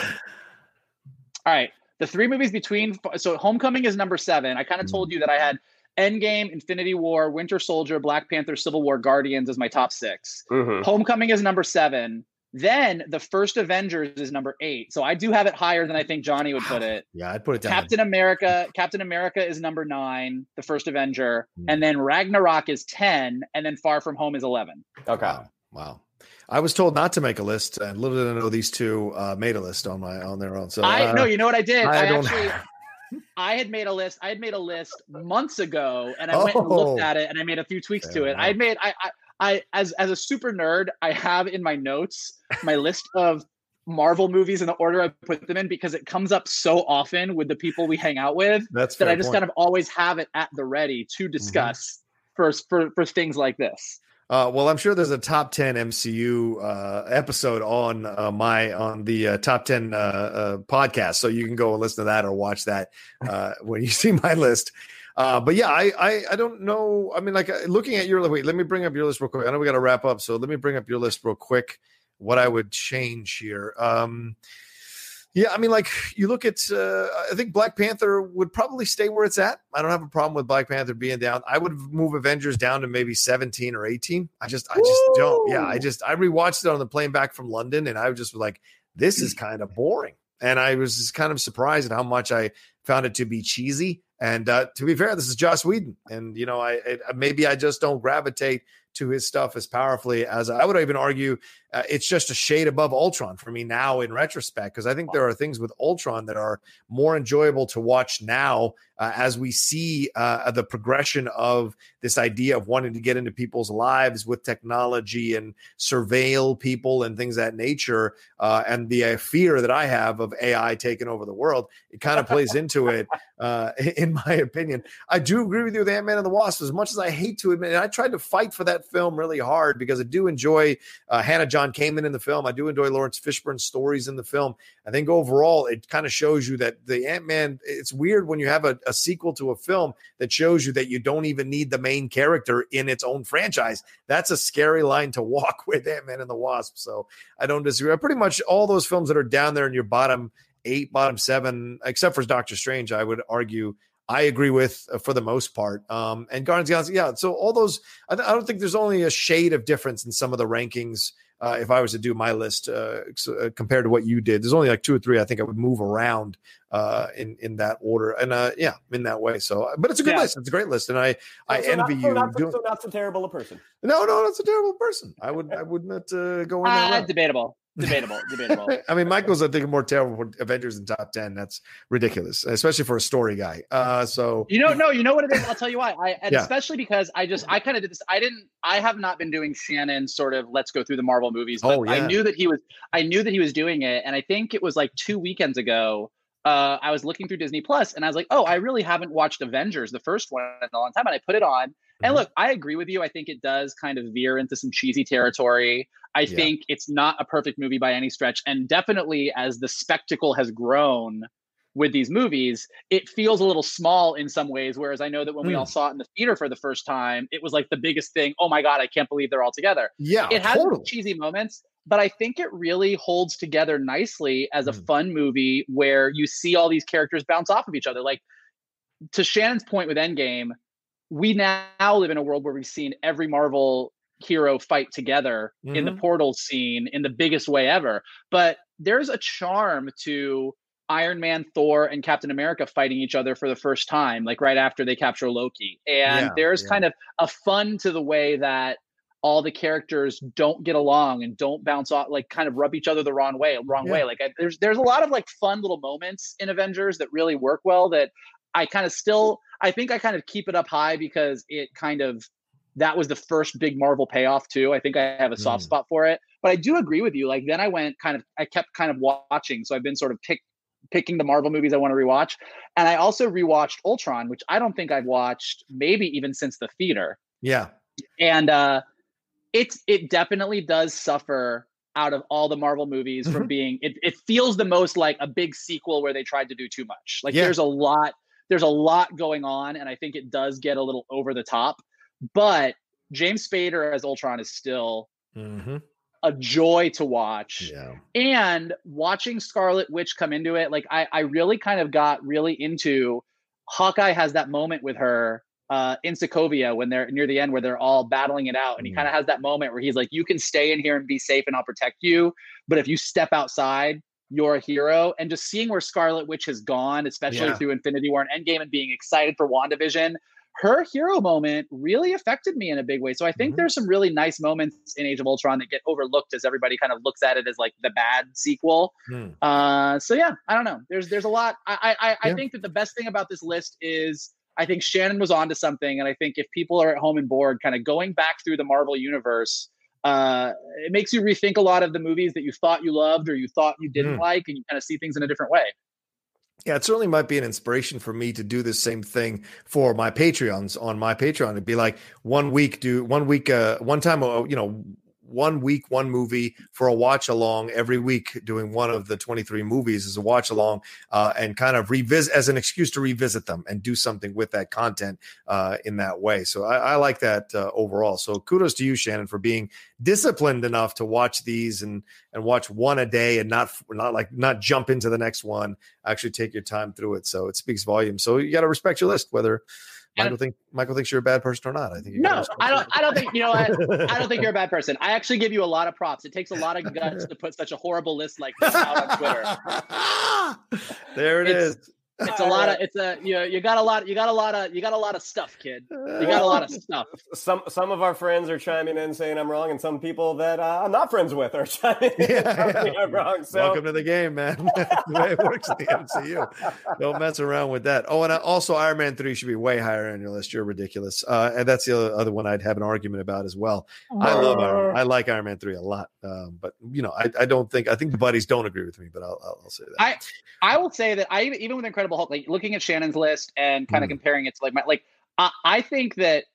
All right, the three movies between so Homecoming is number seven. I kind of told you that I had Endgame, Infinity War, Winter Soldier, Black Panther, Civil War, Guardians as my top six. Mhm. Homecoming is number seven. Then the first Avengers is number eight. So I do have it higher than I think Johnny would put it. yeah, I'd put it down. Captain America, Captain America is number nine, the first Avenger, Hmm. and then Ragnarok is ten, and then Far From Home is eleven. Okay. Wow. Wow. I was told not to make a list, and little did I know these two uh, made a list on my on their own. So I uh, no, you know what I did? I I, don't- actually I had made a list. I had made a list months ago, and I went and looked Oh. at it, and I made a few tweaks to Fair it. I had made I, I I as as a super nerd, I have in my notes my list of Marvel movies in the order I put them in because it comes up so often with the people we hang out with that's that I just point. Mm-hmm. kind of always have it at the ready to discuss for, for for things like this. Uh, well, I'm sure there's a top 10 MCU uh, episode on uh, my on the uh, top 10 uh, uh, podcast, so you can go and listen to that or watch that uh, when you see my list. Uh, but yeah, I, I I don't know. I mean, like uh, looking at your list, wait, let me bring up your list real quick. I know we got to wrap up, so let me bring up your list real quick. What I would change here. Um, yeah, I mean, like you look at, uh, I think Black Panther would probably stay where it's at. I don't have a problem with Black Panther being down. I would move Avengers down to maybe 17 or 18. I just, I just don't. Yeah, I just, I rewatched it on the plane back from London and I was just like, this is kind of boring. And I was just kind of surprised at how much I found it to be cheesy. And uh, to be fair, this is Joss Whedon. And, you know, I, it, maybe I just don't gravitate to his stuff as powerfully as I would even argue uh, it's just a shade above Ultron for me now in retrospect because I think there are things with Ultron that are more enjoyable to watch now uh, as we see uh, the progression of this idea of wanting to get into people's lives with technology and surveil people and things that nature uh, and the uh, fear that I have of AI taking over the world. It kind of plays into it, uh, in my opinion. I do agree with you with Ant Man and the Wasp as much as I hate to admit. And I tried to fight for that film really hard because I do enjoy uh, Hannah John Kamen in the film. I do enjoy Laurence Fishburne's stories in the film. I think overall, it kind of shows you that the Ant Man, it's weird when you have a, a, sequel to a film that shows you that you don't even need the main character in its own franchise. That's a scary line to walk with Ant Man and the Wasp. So I don't disagree. Pretty much all those films that are down there in your bottom eight, bottom seven, except for Doctor Strange, I would argue I agree with uh, for the most part. Um, and Guardians Galaxy, yeah. So all those, I, I, don't think there's only a shade of difference in some of the rankings uh, if I was to do my list uh, uh, compared to what you did. There's only like two or three I think I would move around uh, in in that order, and uh, yeah, in that way. So, but it's a good yeah. list. It's a great list, and I so, I so envy not, you. Not, doing... so not so terrible a person. No, no, that's a terrible person. I would I would not uh, go in that. debatable. Debatable, debatable. I mean, Michael's I think more terrible Avengers in top ten. That's ridiculous, especially for a story guy. Uh, so you know, no, you know what it is. I'll tell you why. I and yeah. especially because I just I kind of did this. I didn't. I have not been doing Shannon sort of let's go through the Marvel movies. But oh, yeah. I knew that he was. I knew that he was doing it, and I think it was like two weekends ago. Uh, I was looking through Disney Plus, and I was like, oh, I really haven't watched Avengers, the first one, in a long time, and I put it on. And mm-hmm. look, I agree with you. I think it does kind of veer into some cheesy territory. I yeah. think it's not a perfect movie by any stretch. And definitely as the spectacle has grown with these movies, it feels a little small in some ways. Whereas I know that when mm. we all hmm. saw it in the theater for the first time, it was like the biggest thing. Oh my God, I can't believe they're all together. Yeah. It has totally. cheesy moments, but I think it really holds together nicely as a mm. fun movie where you see all these characters bounce off of each other. Like to Shannon's point with Endgame, we now live in a world where we've seen every Marvel hero fight together mm-hmm. in the mm-hmm. portal scene in the biggest way ever. But there's a charm to Iron Man, Thor, and Captain America fighting each other for the first time, like right after they capture Loki. And yeah, there's yeah. kind of a fun to the way that all the characters don't get along and don't bounce off, like kind of rub each other the wrong way, wrong yeah. way. Like I, there's there's a lot of like fun little moments in Avengers that really work well. That I kind of still, I think I kind of keep it up high because it kind of that was the first big Marvel payoff too. I think I have a soft mm. spot for it. But I do agree with you. Like then I went kind of I kept kind of watching. So I've been sort of pick picking the Marvel movies I want to rewatch. And I also rewatched Ultron, which I don't think I've watched maybe even since the theater. Yeah. And uh it's it definitely does suffer out of all the Marvel movies from mm-hmm. being it, it feels the most like a big sequel where they tried to do too much. Like yeah. there's a lot there's a lot going on and I think it does get a little over the top. But James Spader as Ultron is still mm-hmm. a joy to watch. Yeah. And watching Scarlet Witch come into it, like I, I really kind of got really into Hawkeye has that moment with her uh, in Sokovia when they're near the end where they're all battling it out. And he mm. kind of has that moment where he's like, You can stay in here and be safe and I'll protect you. But if you step outside, you're a hero. And just seeing where Scarlet Witch has gone, especially yeah. through Infinity War and Endgame, and being excited for WandaVision, her hero moment really affected me in a big way. So I think mm-hmm. there's some really nice moments in Age of Ultron that get overlooked as everybody kind of looks at it as like the bad sequel. Mm. Uh, so yeah, I don't know. There's there's a lot. I I, I yeah. think that the best thing about this list is I think Shannon was onto something, and I think if people are at home and bored, kind of going back through the Marvel universe. Uh, it makes you rethink a lot of the movies that you thought you loved or you thought you didn't mm. like, and you kind of see things in a different way. Yeah, it certainly might be an inspiration for me to do the same thing for my Patreons on my Patreon. It'd be like one week, do one week, uh, one time, uh, you know, one week, one movie for a watch along every week, doing one of the 23 movies as a watch along uh, and kind of revisit as an excuse to revisit them and do something with that content uh, in that way. So I, I like that uh, overall. So kudos to you, Shannon, for being disciplined enough to watch these and and watch one a day and not not like not jump into the next one. Actually take your time through it. So it speaks volumes. So you got to respect your list, whether Michael think Michael thinks you're a bad person or not. I think no, I don't. I don't think you know. I, I don't think you're a bad person. I actually give you a lot of props. It takes a lot of guts to put such a horrible list like this out on Twitter. there it it's, is. It's a lot of it's a you you got a lot you got a lot of you got a lot of stuff, kid. You got a lot of stuff. Some some of our friends are chiming in saying I'm wrong, and some people that uh, I'm not friends with are chiming in Yeah, saying yeah. I'm wrong. So Welcome to the game, man. That's the way it works in the MCU. Don't mess around with that. Oh, and uh, also Iron Man 3 should be way higher on your list. You're ridiculous. Uh, and that's the other, other one I'd have an argument about as well. I love Iron I like Iron Man 3 a lot. Um, but, you know, I, I don't think, I think the buddies don't agree with me, but I'll, I'll, I'll say that. I I will say that I even with Incredible Hulk, like looking at Shannon's list and kind of Mm. comparing it to like my like I, I think that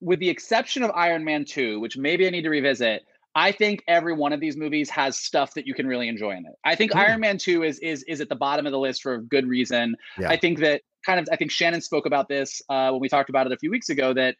with the exception of Iron Man 2, which maybe I need to revisit, I think every one of these movies has stuff that you can really enjoy in it. I think Mm. Iron Man 2 is is is at the bottom of the list for a good reason. Yeah. I think that kind of I think Shannon spoke about this uh, when we talked about it a few weeks ago that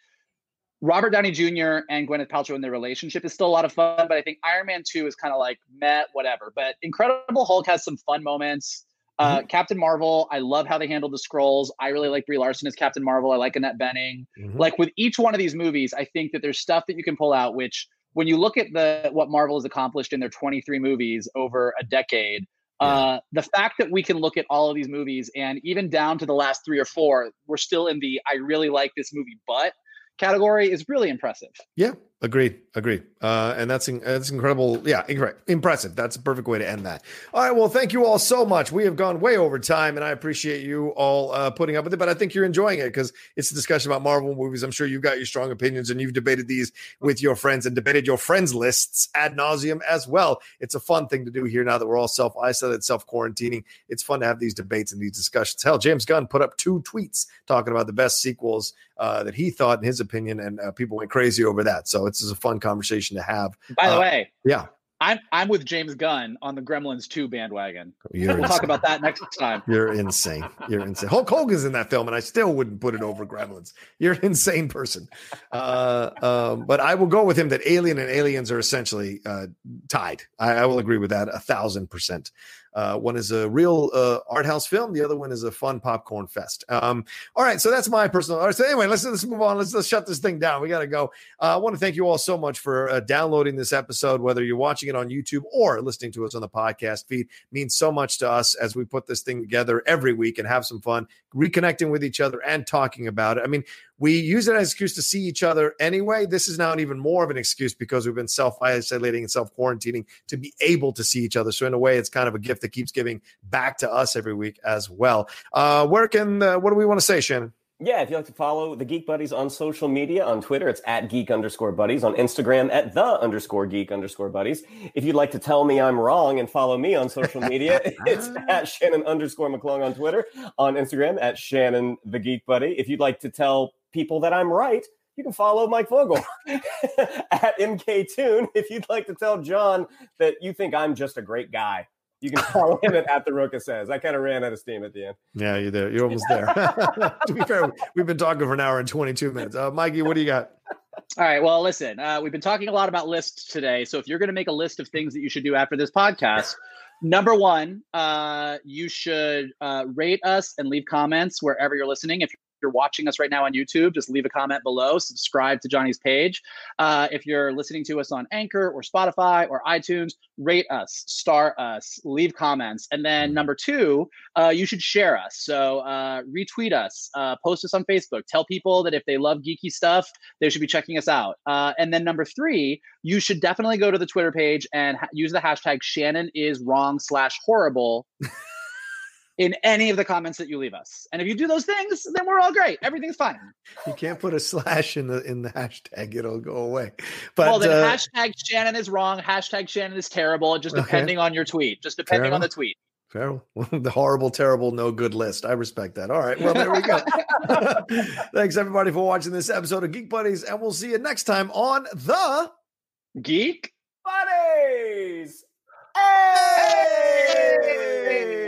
Robert Downey Jr. and Gwyneth Paltrow in their relationship is still a lot of fun, but I think Iron Man 2 is kind of like meh, whatever. But Incredible Hulk has some fun moments. Uh, Captain Marvel, I love how they handled the Skrulls. I really like Brie Larson as Captain Marvel. I like Annette Bening. Mhm. Like with each one of these movies, I think that there's stuff that you can pull out, which when you look at the what Marvel has accomplished in their 23 movies over a decade, uh, the fact that we can look at all of these movies and even down to the last three or four, we're still in the I really like this movie, but category is really impressive. Yeah, agreed, agreed. Uh, and that's that's incredible. Yeah, incorrect, impressive. That's a perfect way to end that. All right, well, thank you all so much. We have gone way over time, and I appreciate you all uh, putting up with it. But I think you're enjoying it because it's a discussion about Marvel movies. I'm sure you've got your strong opinions, and you've debated these with your friends and debated your friends' lists ad nauseum as well. It's a fun thing to do here now that we're all self isolated, self quarantining. It's fun to have these debates and these discussions. Hell, James Gunn put up two tweets talking about the best sequels uh, that he thought, in his opinion, and uh, people went crazy over that. So it's just a fun conversation to have. By the Uh, way, Yeah, I'm I'm with James Gunn on the Gremlins 2 bandwagon. you're We'll insane. talk about that next time. You're insane. You're insane. Hulk Hogan's in that film, and I still wouldn't put it over Gremlins. You're an insane person. Uh, um, but I will go with him that Alien and Aliens are essentially uh, tied. I, I will agree with that a thousand percent. Uh, one is a real uh, art house film. The other one is a fun popcorn fest. Um, all right, so that's my personal. All right, so anyway, let's let's move on. Let's let's shut this thing down. We got to go. Uh, I want to thank you all so much for uh, downloading this episode, whether you're watching it on YouTube or listening to us on the podcast feed. means so much to us as we put this thing together every week and have some fun, reconnecting with each other and talking about it. I mean, we use it as an excuse to see each other anyway. This is now an even more of an excuse because we've been self isolating and self quarantining to be able to see each other. So in a way, it's kind of a gift that keeps giving back to us every week as well. Uh, where can uh, what do we want to say, Shannon? Yeah, if you'd like to follow the Geek Buddies on social media, on Twitter, it's at geek underscore buddies, on Instagram, at the underscore geek underscore buddies. If you'd like to tell me I'm wrong and follow me on social media, it's at Shannon underscore McClung on Twitter, on Instagram, at Shannon the Geek Buddy. If you'd like to tell people that I'm right, you can follow Mike Vogel at MKToon. If you'd like to tell John that you think I'm just a great guy, you can follow him at, at the Rocha says. I kind of ran out of steam at the end. Yeah, you're there. You're almost there. to be fair, we've been talking for an hour and 22 minutes. Uh, Mikey, what do you got? All right. Well, listen, uh, we've been talking a lot about lists today. So if you're going to make a list of things that you should do after this podcast, number one, uh, you should uh, rate us and leave comments wherever you're listening. If you're watching us right now on YouTube, just leave a comment below. Subscribe to Johnny's page. Uh, if you're listening to us on Anchor or Spotify or iTunes, rate us, star us, leave comments. And then number two, uh, you should share us. So uh, retweet us, uh, post us on Facebook. Tell people that if they love geeky stuff, they should be checking us out. Uh, and then number three, you should definitely go to the Twitter page and ha- use the hashtag Shannon is wrong slash horrible in any of the comments that you leave us. And if you do those things, then we're all great. Everything's fine. You can't put a slash in the in the hashtag; it'll go away. But well, then uh, hashtag Shannon is wrong. Hashtag Shannon is terrible. Just Okay. depending on your tweet. Just depending on the tweet. Fair. the horrible, terrible, no good list. I respect that. All right. Well, there we go. Thanks everybody for watching this episode of Geek Buddies, and we'll see you next time on the Geek. Buddies! Hey!